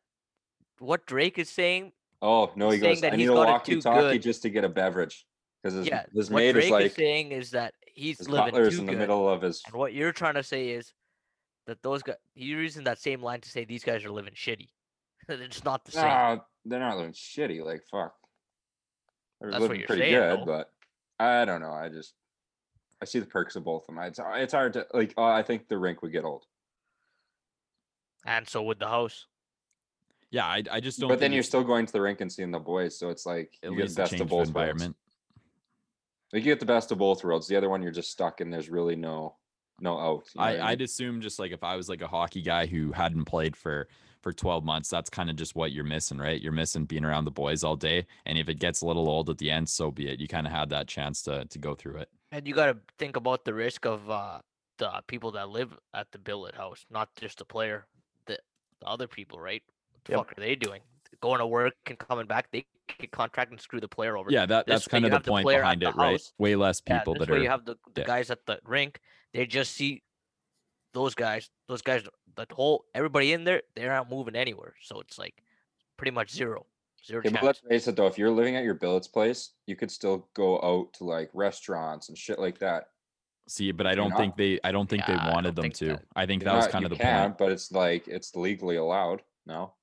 what Drake is saying. Oh no, he goes. that I he's need a got it walkie-talkie just to get a beverage because his, yeah, his what mate Drake is like saying is that he's his living butler's too in the good. middle of his. And what you're trying to say is that those guys, you're using that same line to say these guys are living shitty. it's not the same. Nah, they're not living shitty. Like fuck, they're That's what living you're pretty saying, good, though. but I don't know. I just I see the perks of both of them. It's it's hard to like. Uh, I think the rink would get old, And so would the house. Yeah, I, I just don't. but then you're still going to the rink and seeing the boys, so it's like at you get the a best of of both worlds. environment. Like you get the best of both worlds. The other one you're just stuck and there's really no no out. you know what I, mean? I'd assume just like if I was like a hockey guy who hadn't played for for 12 months, that's kind of just what you're missing, right? You're missing being around the boys all day. And if it gets a little old at the end, so be it. You kind of had that chance to to go through it. And you got to think about the risk of uh, the people that live at the billet house, not just the player, the, the other people, right? What the Yep. fuck are they doing? Going to work and coming back, they get contract and screw the player over. Yeah, that, that's way kind of the have the point behind it, right? house. Way less Yeah, people this that way are you have the, the yeah. guys at the rink. They just see those guys. Those guys, the whole everybody in there, they're not moving anywhere. So it's like pretty much zero, zero Okay, but let's face it though, if you're living at your billet's place, you could still go out to like restaurants and shit like that. see, but I You're don't think they I don't think Yeah, they wanted don't them think to. that- I think You're that was not- kind you of the can, point. but it's like it's legally allowed. No,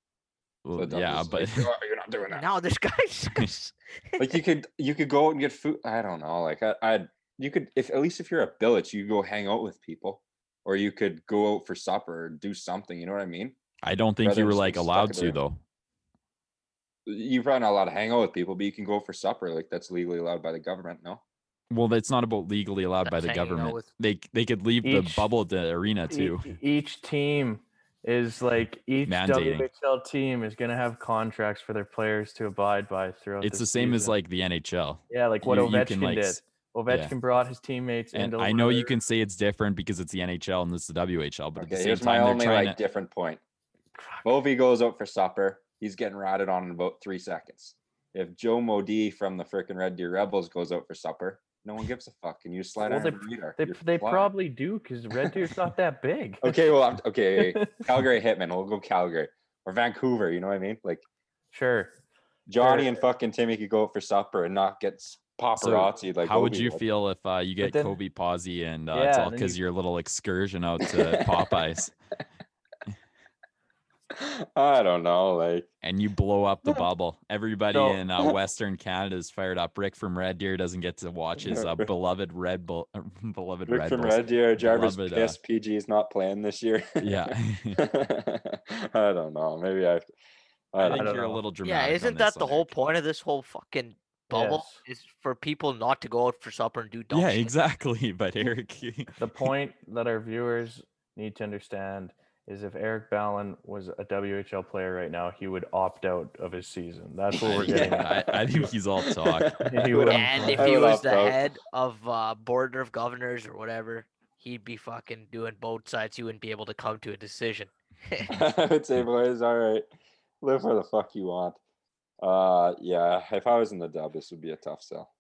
Well, So don't yeah, just but like, "Oh, you're not doing that. now this guy's like you could you could go out and get food. I don't know. Like I, I'd you could if at least if you're a billet, you go hang out with people, or you could go out for supper or do something. You know what I mean? I don't think rather you were just like stuck allowed to room. though. You're probably not allowed to hang out with people, but you can go for supper. Like that's legally allowed by the government. No. Well, that's not about legally allowed by the hanging out government. with- They they could leave the Each- bubble at the arena too. e- Each team is like each Mandating. WHL team is going to have contracts for their players to abide by throughout. It's the the same as season. like the NHL. yeah, like what you- you Ovechkin can, like, did. s- Ovechkin brought his teammates And into. I know you can say it's different because it's the NHL and this is the WHL, but at the Okay, same here's my time, they're only trying like to. different point. Bovey goes out for supper. He's getting ratted on in about three seconds. If Joe Modi from the freaking Red Deer Rebels goes out for supper, no one gives a fuck. And you slide Well, on the radar. They, they probably do because Red Deer's not that big. Okay, well, I'm, okay, Calgary Hitman. We'll go Calgary or Vancouver. You know what I mean? Like Sure. Johnny and fucking Timmy could go out for supper and not get s- paparazzi. like How would Obi you feel if uh, you get then- Kobe Posey and uh, Yeah, it's all because you- your little excursion out to Popeyes I don't know. Like and you blow up the bubble? Everybody So- in uh, Western Canada is fired up. Rick from Red Deer doesn't get to watch his uh, beloved Red Bull, beloved Rick Red from Bulls. Red Deer, Jarvis beloved, uh, pissed. PG is not playing this year. Yeah. I don't know. Maybe I. I I think don't you're a little dramatic. yeah, isn't that the one, whole point of this whole fucking bubble? Is for people not to go out for supper and do dumb Yeah, shit. exactly. But Eric, The point that our viewers need to understand is if Eric Ballin was a WHL player right now, he would opt out of his season. That's what we're getting Yeah, at. I, I think he's all talk. He would And if he was the out. head of uh, board of governors or whatever, he'd be fucking doing both sides. He wouldn't be able to come to a decision. I would say, boys, all right, live where the fuck you want. Uh, yeah, if I was in the dub, this would be a tough sell.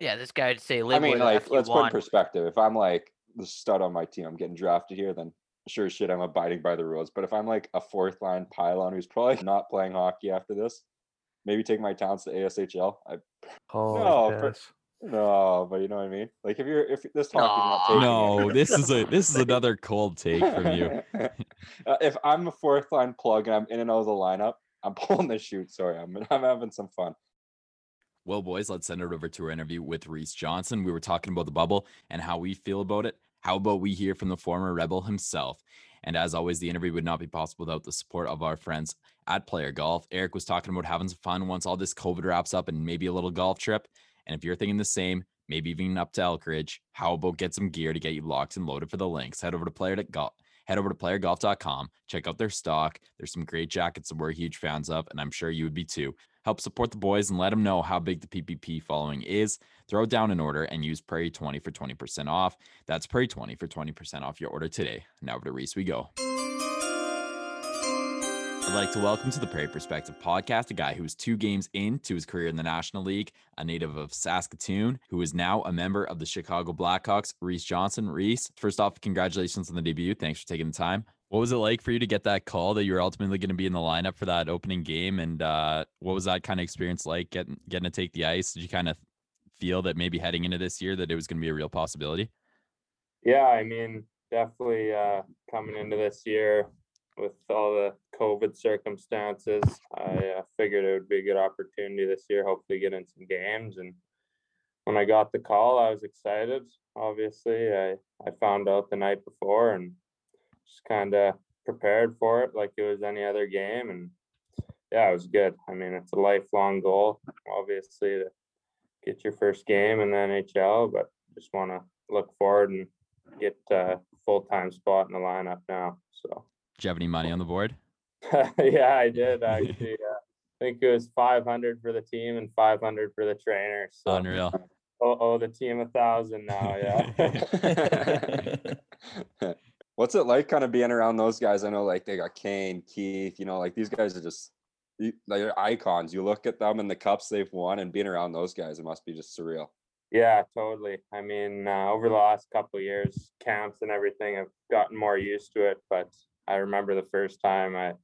yeah, this guy would say, I "Live mean, where the like, F you let's put in perspective. If I'm like the stud on my team, I'm getting drafted here, then sure shit, I'm abiding by the rules. But if I'm like a fourth line pylon who's probably not playing hockey after this, maybe take my talents to ASHL. I Holy No, for- no, but you know what I mean. Like if you're if this hockey's not Aw. taking it- No, this is a this is another cold take from you. Uh, if I'm a fourth line plug and I'm in and out of the lineup, I'm pulling the shoot. Sorry, I'm I'm having some fun. Well, boys, let's send it over to our interview with Reese Johnson. We were talking about the bubble and how we feel about it. How about we hear from the former Rebel himself? And as always, the interview would not be possible without the support of our friends at Player Golf. Eric was talking about having some fun once all this COVID wraps up and maybe a little golf trip. And if you're thinking the same, maybe even up to Elkridge, how about get some gear to get you locked and loaded for the links? Head over to player golf. Head over to playergolf.com, check out their stock. There's some great jackets that we're huge fans of, and I'm sure you would be too. Help support the boys and let them know how big the PPP following is. Throw down an order and use Prairie20 for 20% off. That's Prairie20 for 20% off your order today. Now over to Reese we go. I'd like to welcome to the Prairie Perspective podcast a guy who is two games into his career in the National League, a native of Saskatoon, who is now a member of the Chicago Blackhawks, Reese Johnson. Reese, first off, congratulations on the debut. Thanks for taking the time. What was it like for you to get that call that you were ultimately going to be in the lineup for that opening game? And uh, what was that kind of experience like getting getting to take the ice? Did you kind of feel that maybe heading into this year that it was going to be a real possibility? Yeah, I mean, definitely uh, coming into this year with all the COVID circumstances, I uh, figured it would be a good opportunity this year, hopefully get in some games. And when I got the call, I was excited. Obviously, I, I found out the night before and just kind of prepared for it like it was any other game. And yeah, it was good. I mean, it's a lifelong goal, obviously, to get your first game in the NHL, but just want to look forward and get a full time spot in the lineup now. So Did you have any money on the board? yeah, I did actually. Uh, I think it was 500 for the team and 500 for the trainer. So Unreal. oh, oh, the team a thousand now. Yeah. What's it like kind of being around those guys? I know like they got Kane, Keith, you know, like these guys are just they're icons. You look at them and the cups they've won and being around those guys, it must be just surreal. Yeah, totally. I mean, uh, over the last couple years, camps and everything, I've gotten more used to it. But I remember the first time I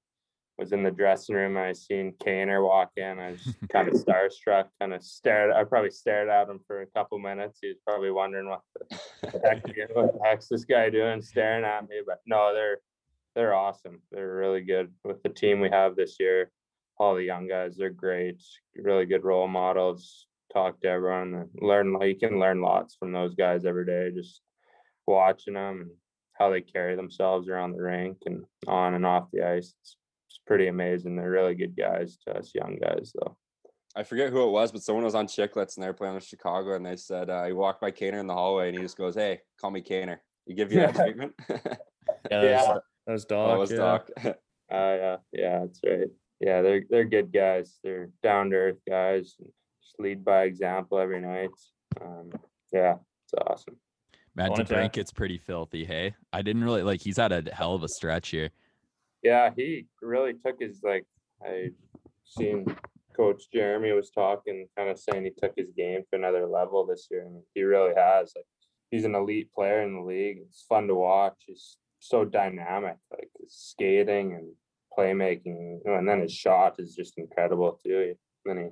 was in the dressing room, I seen Kaner walk in. I was kind of starstruck, kind of stared. I probably stared at him for a couple minutes. He was probably wondering what the heck, what the heck's this guy doing, staring at me. But no, they're they're awesome. They're really good with the team we have this year. All the young guys, they're great. Really good role models. Talk to everyone and learn. You can learn lots from those guys every day. Just watching them and how they carry themselves around the rink and on and off the ice. It's, it's pretty amazing. They're really good guys to us young guys, though. I forget who it was, but someone was on Chicklets and they were playing with Chicago and they said uh, he walked by Kaner in the hallway and he just goes, Hey, call me Kaner. You give you that treatment? Yeah, that Yeah. was, that was oh, Doc. it was yeah. Doc. Uh, yeah, yeah, that's right. Yeah, they're they're good guys. They're down to earth guys. Just lead by example every night. Um, yeah, it's awesome. Matt wanted to- DeBrincat's pretty filthy, hey? I didn't really like he's had a hell of a stretch here. Yeah, he really took his like I seen Coach Jeremy was talking, kind of saying he took his game to another level this year, and he really has. Like he's an elite player in the league. It's fun to watch. He's so dynamic, like his skating and playmaking, and then his shot is just incredible too. And then he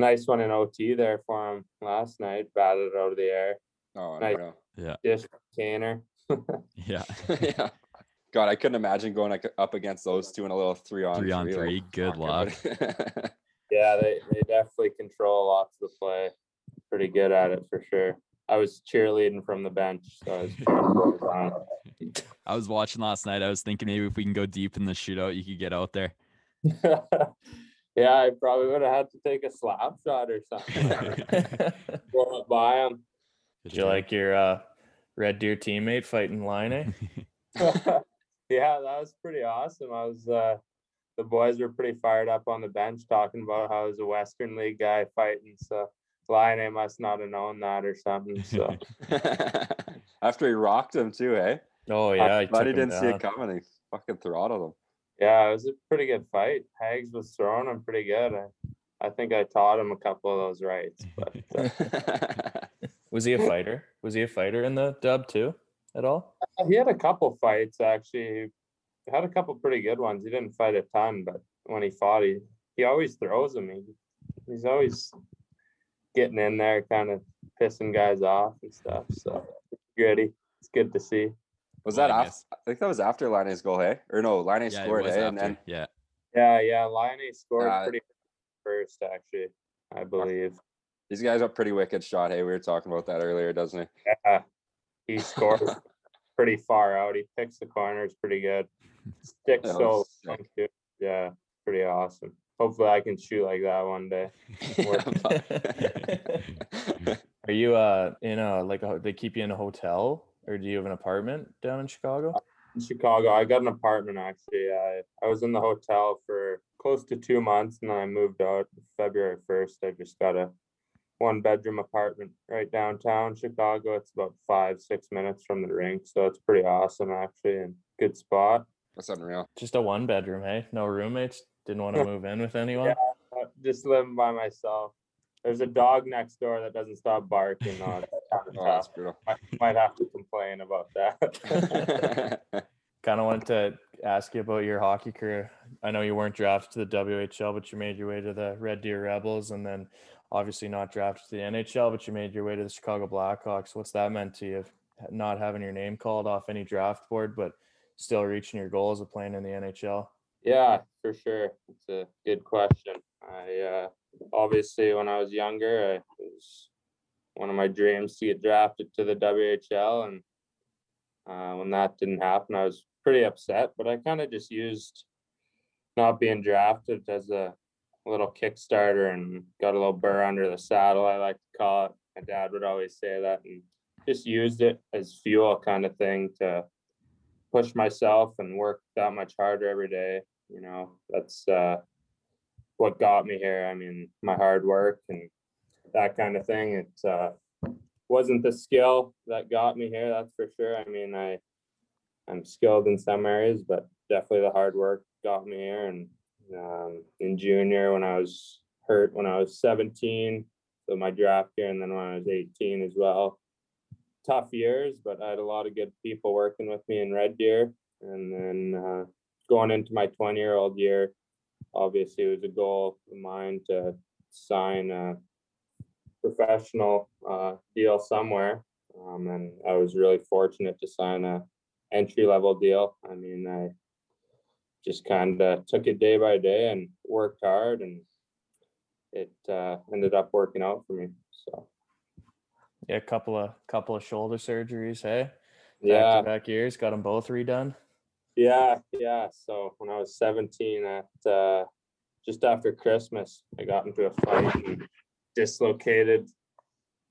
nice one in OT there for him last night, batted it out of the air. oh, Nice. no. Dish Kaner. Yeah. yeah. God, I couldn't imagine going like, up against those two in a little three on Three on like, three, good luck. Yeah, they, they definitely control lots of the play. Pretty good at it for sure. I was cheerleading from the bench, so I was cheering boys on. I was watching last night. I was thinking maybe if we can go deep in the shootout, you could get out there. yeah, I probably would have had to take a slap shot or something. Go up by him. Did you like your uh, Red Deer teammate fighting Laine? Yeah, that was pretty awesome. I was uh the boys were pretty fired up on the bench talking about how I was a Western League guy fighting. So Laine must not have known that or something. So After he rocked him too, eh? Oh yeah, he but he didn't see it coming. He fucking throttled him. yeah, it was a pretty good fight. Hags was throwing him pretty good. I, I think I taught him a couple of those rights, but uh, Was he a fighter? Was he a fighter in the dub too at all? he had a couple fights actually. He had a couple pretty good ones. He didn't fight a ton, but when he fought, he he always throws them. He, he's always getting in there, kind of pissing guys off and stuff. So gritty. It's good to see. Was Well, that I after? I think that was after Laine's goal, hey? Or no, Laine yeah, scored, was eh? And then yeah. Yeah, yeah. Laine scored Uh, pretty first, actually. I believe. these guys are pretty wicked shot. Hey, we were talking about that earlier, doesn't he? Yeah, he scores pretty far out. He picks the corners pretty good. Stick so was long. Yeah, pretty awesome. Hopefully, I can shoot like that one day. Are you uh in a like a, they keep you in a hotel or do you have an apartment down in Chicago? In Chicago, I got an apartment actually. I I was in the hotel for close to two months, and then I moved out February first. I just got a one bedroom apartment right downtown Chicago. It's about five six minutes from the rink, so it's pretty awesome actually, and good spot. That's unreal. Just a one bedroom, hey? No roommates? Didn't want to move in with anyone? Uh, Just living by myself. There's a dog next door that doesn't stop barking. though. It's Oh, that's brutal. Might, might have to complain about that. Kind of wanted to ask you about your hockey career. I know you weren't drafted to the WHL, but you made your way to the Red Deer Rebels, and then obviously not drafted to the NHL, but you made your way to the Chicago Blackhawks. What's that meant to you? Not having your name called off any draft board, but still reaching your goal as a playing in the NHL. Yeah, for sure. It's a good question. I uh, obviously, when I was younger, I, it was one of my dreams to get drafted to the WHL, and uh, when that didn't happen, I was pretty upset. But I kind of just used not being drafted as a little Kickstarter and got a little burr under the saddle. I like to call it. My dad would always say that, and just used it as fuel, kind of thing to push myself and work that much harder every day. You know, that's uh, what got me here. I mean, my hard work and that kind of thing. It uh, wasn't the skill that got me here, that's for sure. I mean, I I'm skilled in some areas, but definitely the hard work got me here. And um, in junior, when I was hurt, when I was 17, so my draft year, and then when I was 18 as well. Tough years, but I had a lot of good people working with me in Red Deer. And then uh, going into my 20 year old year, obviously it was a goal of mine to sign a professional uh, deal somewhere. Um, and I was really fortunate to sign a entry level deal. I mean, I just kind of took it day by day and worked hard, and it uh, ended up working out for me. So Yeah, a couple of couple of shoulder surgeries, hey? yeah, Back to back years, got them both redone. Yeah, yeah. So when I was 17, at uh, just after Christmas, I got into a fight and dislocated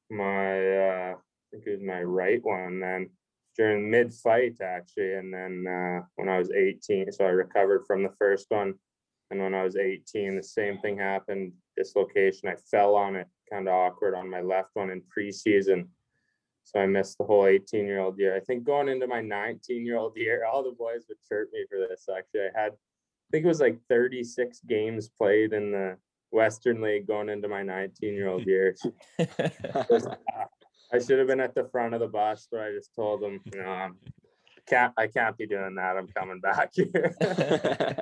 my, uh, I think it was my right one then during mid fight actually. And then uh, when I was 18, so I recovered from the first one. And when I was 18, the same thing happened dislocation. I fell on it kind of awkward on my left one in preseason. So I missed the whole 18 year old year. I think going into my 19 year old year, all the boys would chirp me for this. Actually, I had, I think it was like 36 games played in the Western League going into my 19 year old year. I should have been at the front of the bus, but I just told them, you know, I'm, can't, I can't be doing that. I'm coming back here.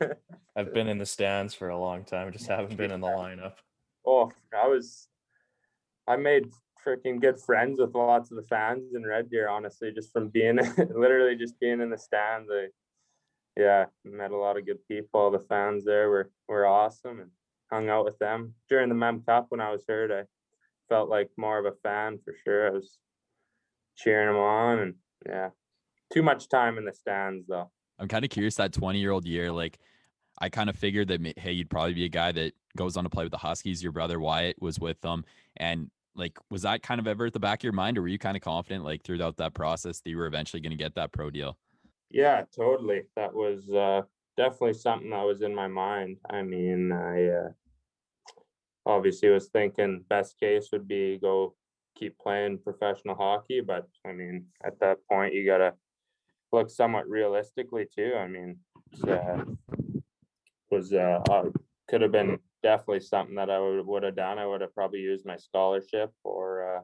I've been in the stands for a long time, just haven't been in the lineup. oh, I was, I made freaking good friends with lots of the fans in Red Deer, honestly, just from being literally just being in the stands. I, yeah, met a lot of good people. The fans there were were awesome and hung out with them during the Mem Cup when I was hurt. I felt like more of a fan for sure. I was cheering them on and yeah, too much time in the stands though. I'm kind of curious that 20 year old year. Like, I kind of figured that, hey, you'd probably be a guy that goes on to play with the Huskies. Your brother Wyatt was with them. And like, was that kind of ever at the back of your mind, or were you kind of confident, like, throughout that process that you were eventually going to get that pro deal? Yeah, totally. That was uh, definitely something that was in my mind. I mean, I uh, obviously was thinking best case would be go keep playing professional hockey, but I mean, at that point, you gotta look somewhat realistically too. I mean, uh, was uh, uh, could have been definitely something that I would would have done. I would have probably used my scholarship, or uh,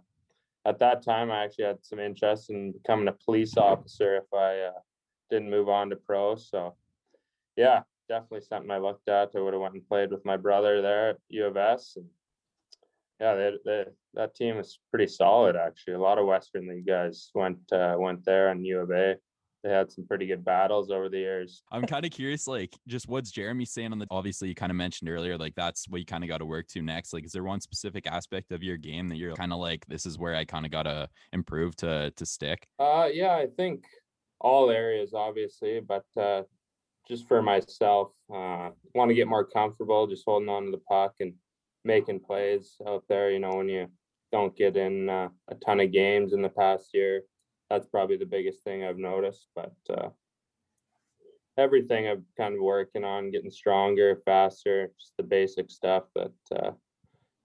at that time, I actually had some interest in becoming a police officer if I uh, didn't move on to pro. So, yeah, definitely something I looked at. I would have went and played with my brother there at U of S, and yeah, they, they, that team is pretty solid actually. A lot of Western League guys went uh, went there and U of A. They had some pretty good battles over the years. I'm kind of curious, like, just what's Jeremy saying on the? Obviously, you kind of mentioned earlier, like that's what you kind of got to work to next. Like, is there one specific aspect of your game that you're kind of like, this is where I kind of got to improve to to stick? Uh, yeah, I think all areas obviously, but uh, just for myself, uh, want to get more comfortable just holding on to the puck and making plays out there. You know, when you don't get in uh, a ton of games in the past year, that's probably the biggest thing I've noticed. But uh, everything I'm kind of working on, getting stronger, faster, just the basic stuff that uh,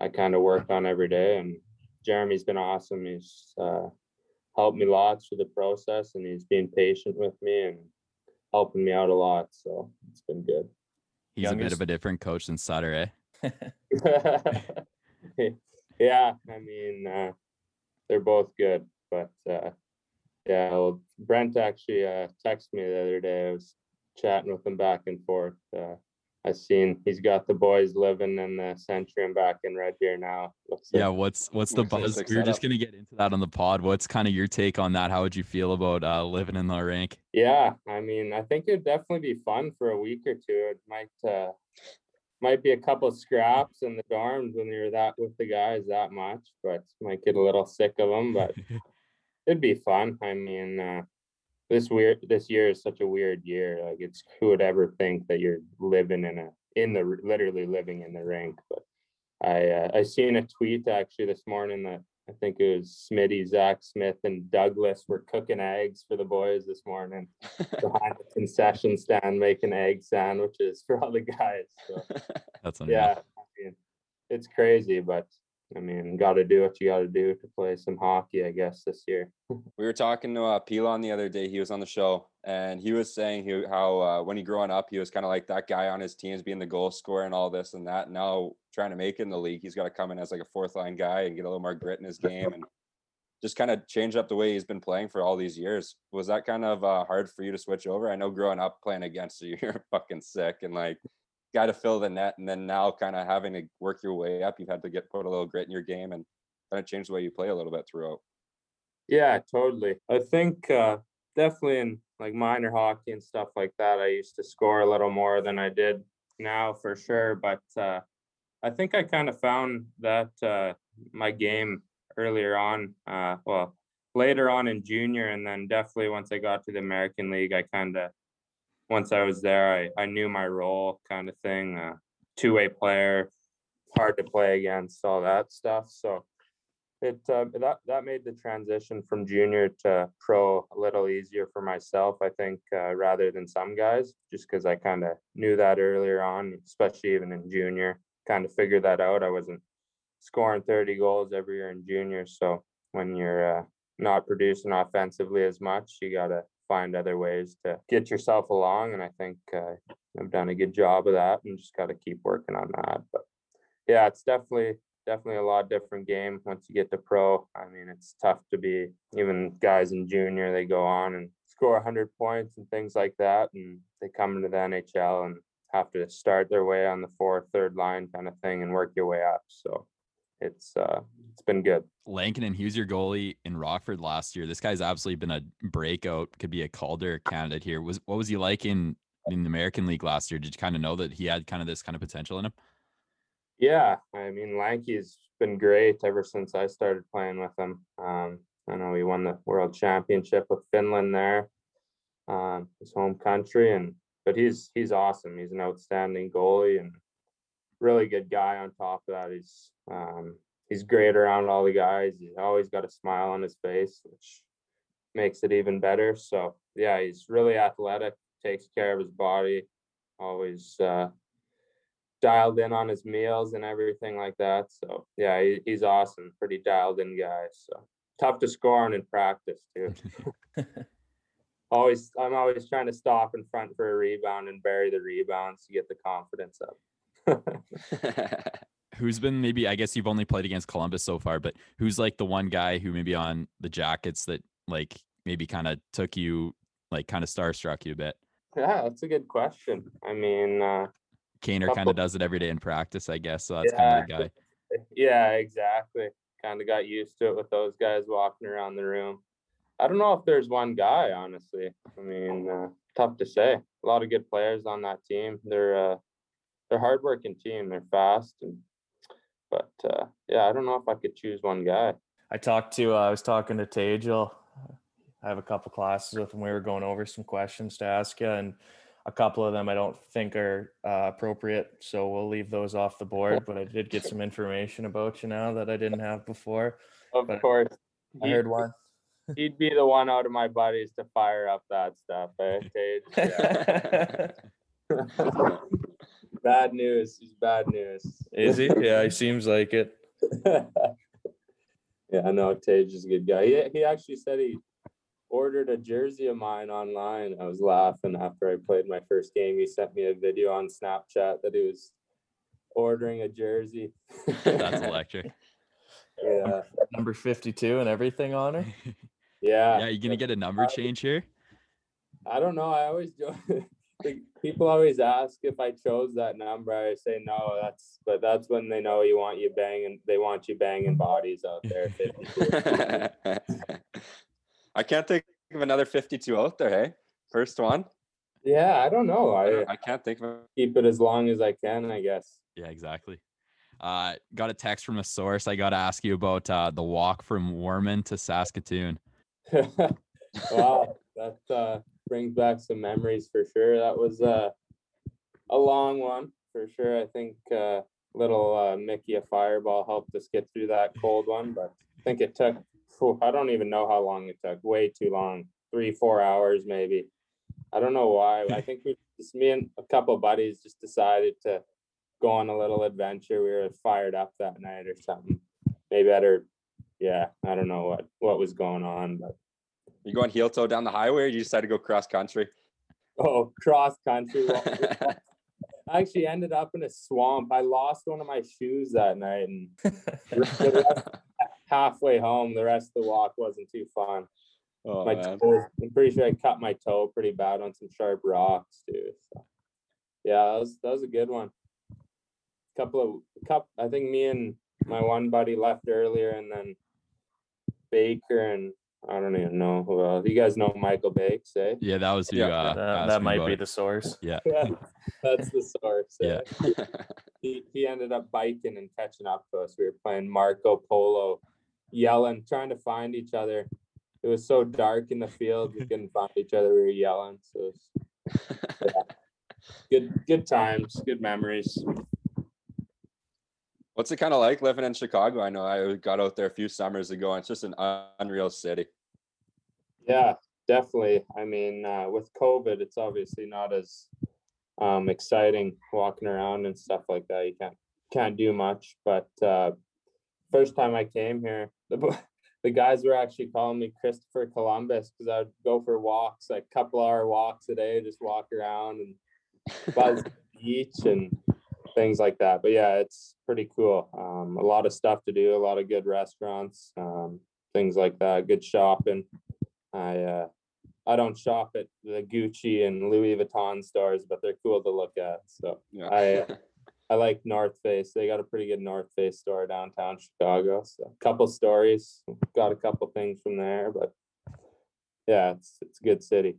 I kind of work on every day. And Jeremy's been awesome. He's uh, helped me lots through the process, and he's being patient with me and helping me out a lot. So it's been good. He's a bit of a different coach than Sutter, eh? yeah, I mean, uh, they're both good, but uh, yeah, well, Brent actually uh, texted me the other day. I was chatting with him back and forth. Uh, I seen he's got the boys living in the Centrium back in Red Deer now. Looks Yeah. like- What's what's the Looks like buzz? We were just gonna get into that on the pod. What's kind of your take on that? How would you feel about uh, living in the rank? Yeah, I mean, I think it'd definitely be fun for a week or two. It might uh might be a couple of scraps in the dorms when you're that with the guys that much, but might get a little sick of them, but it'd be fun. I mean, uh this weird this year is such a weird year. Like it's who would ever think that you're living in a in the literally living in the rink, but I uh, I seen a tweet actually this morning that I think it was Smitty, Zach Smith, and Douglas were cooking eggs for the boys this morning behind the concession stand, making egg sandwiches for all the guys. So That's unreal. yeah, I mean, it's crazy, but I mean, got to do what you got to do to play some hockey, I guess, this year. We were talking to uh, Pilon the other day. He was on the show, and he was saying he, how uh, when he growing up, he was kind of like that guy on his teams, being the goal scorer and all this and that. Now trying to make it in the league, he's got to come in as like a fourth line guy and get a little more grit in his game and just kind of change up the way he's been playing for all these years. Was that kind of uh, hard for you to switch over? I know growing up playing against you, you're fucking sick and like got to fill the net, and then now kind of having to work your way up, you've had to get put a little grit in your game and kind of change the way you play a little bit throughout. Yeah, totally. I think uh, definitely in like minor hockey and stuff like that, I used to score a little more than I did now for sure. But uh, I think I kind of found that uh, my game earlier on, uh, well, later on in junior, and then definitely once I got to the American League, I kind of once I was there, I, I knew my role kind of thing. Uh, Two way player, hard to play against, all that stuff. So it uh, that that made the transition from junior to pro a little easier for myself i think uh, rather than some guys just because i kind of knew that earlier on especially even in junior kind of figured that out i wasn't scoring 30 goals every year in junior so when you're uh, not producing offensively as much you got to find other ways to get yourself along and i think uh, i've done a good job of that and just got to keep working on that but yeah it's definitely definitely a lot different game once you get to pro. I mean, it's tough to be even guys in junior, they go on and score 100 points and things like that. And they come into the NHL and have to start their way on the fourth, third line kind of thing and work your way up. So it's, uh, it's been good. Lankinen, and was your goalie in Rockford last year. This guy's absolutely been a breakout, could be a Calder candidate here. Was what was he like in in the American League last year? Did you kind of know that he had kind of this kind of potential in him? Yeah, I mean, Lanky's been great ever since I started playing with him. Um, I know he won the world championship with Finland there, um, his home country, and but he's he's awesome. He's an outstanding goalie and really good guy. On top of that, he's um, he's great around all the guys. He's always got a smile on his face, which makes it even better. So yeah, he's really athletic, takes care of his body, always uh, dialed in on his meals and everything like that. So yeah, he, he's awesome, pretty dialed in guy. So tough to score on in practice too. always, I'm always trying to stop in front for a rebound and bury the rebounds to get the confidence up. who's been maybe I guess you've only played against Columbus so far, but who's like the one guy who maybe on the Jackets that like maybe kind of took you like kind of starstruck you a bit? yeah, that's a good question. I mean, uh, Kaner kind of does it every day in practice, I guess. So that's kind of the guy. Yeah, exactly. Kind of got used to it with those guys walking around the room. I don't know if there's one guy, honestly. I mean, uh, tough to say. A lot of good players on that team. They're uh, they're hardworking team. They're fast, and but uh, yeah, I don't know if I could choose one guy. I talked to uh, I was talking to Tajel. I have a couple classes with him. We were going over some questions to ask you, and a couple of them I don't think are uh, appropriate, so we'll leave those off the board. But I did get some information about you now that I didn't have before. Of But course, I he- heard one. he'd be the one out of my buddies to fire up that stuff. Eh? Yeah. bad news. He's bad news. Is he? Yeah, he seems like it. yeah, I know Tage is a good guy. He, he actually said he ordered a jersey of mine online. I was laughing after I played my first game. He sent me a video on Snapchat that he was ordering a jersey. That's electric. yeah. Number fifty-two and everything on her. Yeah. yeah, you gonna get a number uh, change here? I don't know. I always do. Like, People always ask if I chose that number. I say no. That's but that's when they know you want you banging. They want you banging bodies out there. I can't think of another 52 out there, hey? First one. yeah, I don't know. I, I can't think of keep it as long as I can. I guess. Yeah, exactly. Uh, got a text from a source. I got to ask you about uh, the walk from Warman to Saskatoon. wow, that uh, brings back some memories for sure. That was uh, a long one for sure. I think uh, little uh, Mickey a fireball helped us get through that cold one, but I think it took. I don't even know how long it took. Way too long. Three, four hours maybe. I don't know why. I think we just me and a couple buddies just decided to go on a little adventure. We were fired up that night or something. Maybe better. Yeah, I don't know what what was going on, but You going heel toe down the highway or you decided to go cross country? Oh, cross country. I actually ended up in a swamp. I lost one of my shoes that night, and rest- halfway home, the rest of the walk wasn't too fun. Oh, my man. toe, I'm pretty sure I cut my toe pretty bad on some sharp rocks too. So, yeah, that was that was a good one. A Couple of cup. I think me and my one buddy left earlier, and then Baker and I don't even know who else. You guys know Michael Bakes, eh? Yeah, that was who. Yeah. uh, that that might about be it. the source. Yeah. Yeah, that's the source. Yeah. eh? he, he ended up biking and catching up to us. We were playing Marco Polo, yelling, trying to find each other. It was so dark in the field, we couldn't find each other. We were yelling. So it was, yeah. good, good times, good memories. What's it kind of like living in Chicago? I know I got out there a few summers ago and it's just an unreal city. Yeah, definitely. I mean, uh, with COVID, it's obviously not as um, exciting walking around and stuff like that. You can't can't do much. But uh, first time I came here, the the guys were actually calling me Christopher Columbus because I would go for walks, like couple hour walks a day, just walk around and buzz the beach and things like that. But yeah, it's pretty cool. Um, a lot of stuff to do, a lot of good restaurants, um, things like that, good shopping. I uh, I don't shop at the Gucci and Louis Vuitton stores, but they're cool to look at. So Yeah. I I like North Face. They got a pretty good North Face store downtown Chicago. So a couple stories, got a couple things from there, but yeah, it's it's a good city.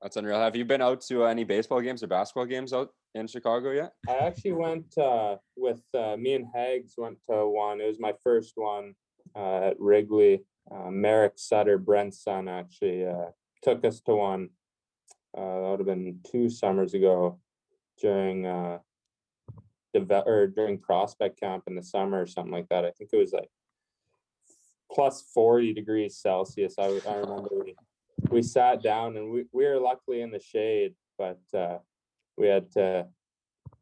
That's unreal. Have you been out to any baseball games or basketball games out in Chicago yet? I actually went uh, with uh, me and Hags went to one. It was my first one uh, at Wrigley. Uh, Merrick Sutter, Brent's son, actually uh, took us to one. Uh, that would have been two summers ago during uh, deve- or during prospect camp in the summer or something like that. I think it was like plus 40 degrees Celsius. I, I remember we, we sat down and we, we were luckily in the shade, but uh, we had to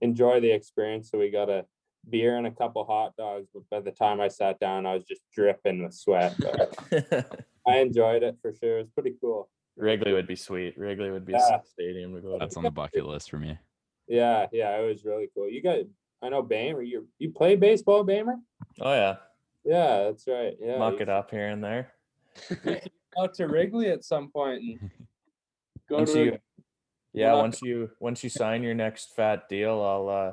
enjoy the experience. So we got a beer and a couple hot dogs. But by the time I sat down, I was just dripping with sweat. But I enjoyed it for sure. It was pretty cool. Wrigley would be sweet. Wrigley would be a Yeah. sick stadium to go to. That's on the bucket list for me. Yeah, yeah, it was really cool. You got, I know Bamer. You you play baseball, Bamer? Oh yeah, Yeah, that's right. Yeah, muck it up here and there. out to Wrigley at some point and go Once to. You, yeah, not- once you once you sign your next fat deal, I'll uh,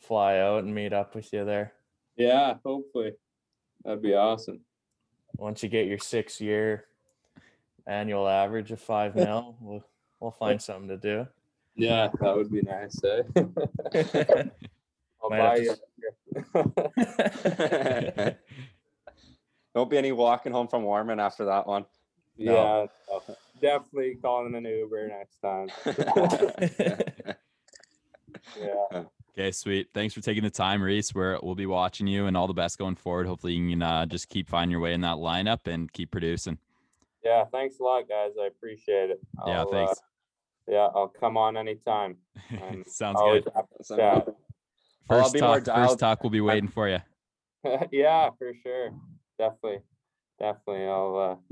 fly out and meet up with you there. yeah, hopefully, that'd be awesome. Once you get your six year annual average of five mil, we'll we'll find something to do. Yeah, that would be nice. Eh? I'll Might have buy to you. Don't be any walking home from Warman after that one. Yeah, no, definitely calling an Uber next time. Yeah, Okay, sweet. Thanks for taking the time, Reese. We're, we'll be watching you and all the best going forward. Hopefully, you can uh, just keep finding your way in that lineup and keep producing. yeah. Thanks a lot, guys. I appreciate it. Yeah, I'll, uh, thanks. yeah, I'll come on anytime. Sounds good. happy to I'll First be talk, first talk. We'll be waiting for you. yeah, for sure. Definitely. Definitely. I'll uh,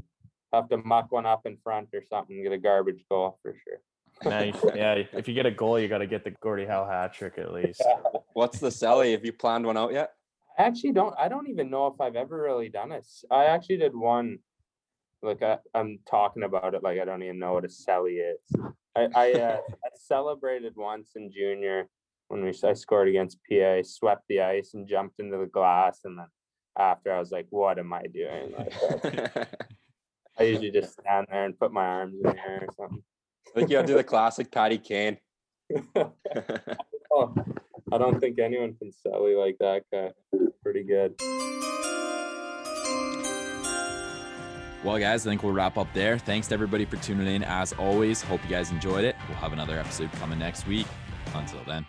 have to muck one up in front or something, get a garbage goal for sure. Nice. Yeah, if you get a goal, you got to get the Gordie Howe hat trick at least. What's the celly? Have you planned one out yet? I actually don't I don't even know if I've ever really done it. I actually did one like I, I'm talking about it like I don't even know what a celly is. I I, uh, I celebrated once in junior when we s- I scored against PA, swept the ice and jumped into the glass and then after I was like, what am I doing? Like, I usually just stand there and put my arms in the air or something. I think you gotta do the classic Patty Kane. Oh, I don't think anyone can celly like that guy. Pretty good. Well, guys, I think we'll wrap up there. Thanks to everybody for tuning in. As always, hope you guys enjoyed it. We'll have another episode coming next week. Until then.